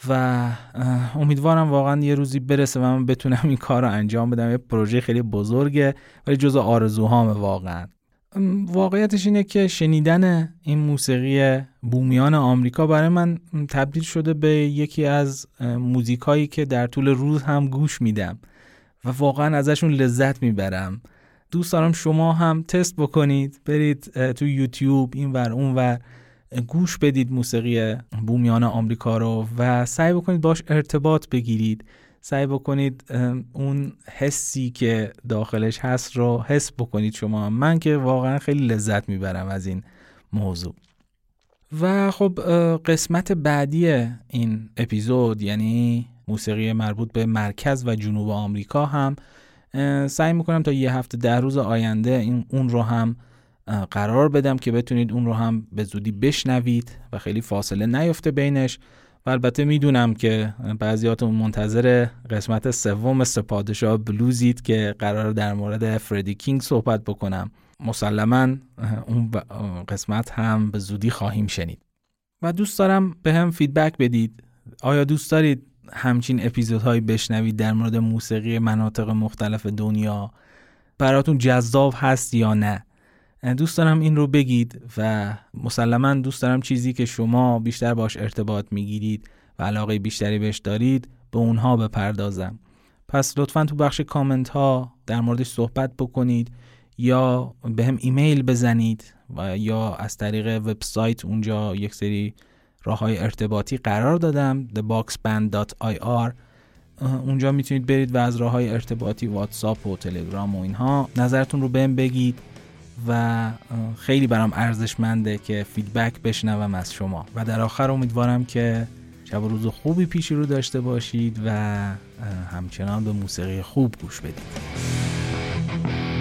Speaker 1: و امیدوارم واقعا یه روزی برسه و من بتونم این کار رو انجام بدم. یه پروژه خیلی بزرگه ولی جز آرزوهامه واقعا. واقعیتش اینه که شنیدن این موسیقی بومیان آمریکا برای من تبدیل شده به یکی از موزیکایی که در طول روز هم گوش میدم و واقعا ازشون لذت می‌برم. دوست دارم شما هم تست بکنید برید تو یوتیوب این ور اون ور گوش بدید موسیقی بومیان آمریکا رو و سعی بکنید باش ارتباط بگیرید. سعی بکنید اون حسی که داخلش هست رو حس بکنید شما. من که واقعا خیلی لذت می‌برم از این موضوع. و خب قسمت بعدی این اپیزود یعنی موسیقی مربوط به مرکز و جنوب آمریکا هم سعی می‌کنم تا یه هفته ده روز آینده این اون رو هم قرار بدم که بتونید اون رو هم به زودی بشنوید و خیلی فاصله نیفته بینش. البته می‌دونم که بعضیاتون منتظر قسمت سوم سپادشاه بلوزید که قرار در مورد فردی کینگ صحبت بکنم. مسلما اون قسمت هم به زودی خواهیم شنید. و دوست دارم به هم فیدبک بدید. آیا دوست دارید همچین اپیزودهایی بشنوید در مورد موسیقی مناطق مختلف دنیا؟ براتون جذاب هست یا نه؟ دوست دارم این رو بگید و مسلما دوست دارم چیزی که شما بیشتر باش ارتباط می‌گیرید و علاقه بیشتری بهش دارید به اونها بپردازم. پس لطفا تو بخش کامنت ها در موردش صحبت بکنید یا به هم ایمیل بزنید و یا از طریق وبسایت اونجا یک سری راه های ارتباطی قرار دادم theboxband.ir اونجا می‌تونید برید و از راه های ارتباطی واتساپ و تلگرام و اینها نظرتون رو بهم بگید. و خیلی برام ارزشمنده که فیدبک بشنوم از شما. و در آخر امیدوارم که شب و روز خوبی پیشی رو داشته باشید و همچنان به موسیقی خوب گوش بدید.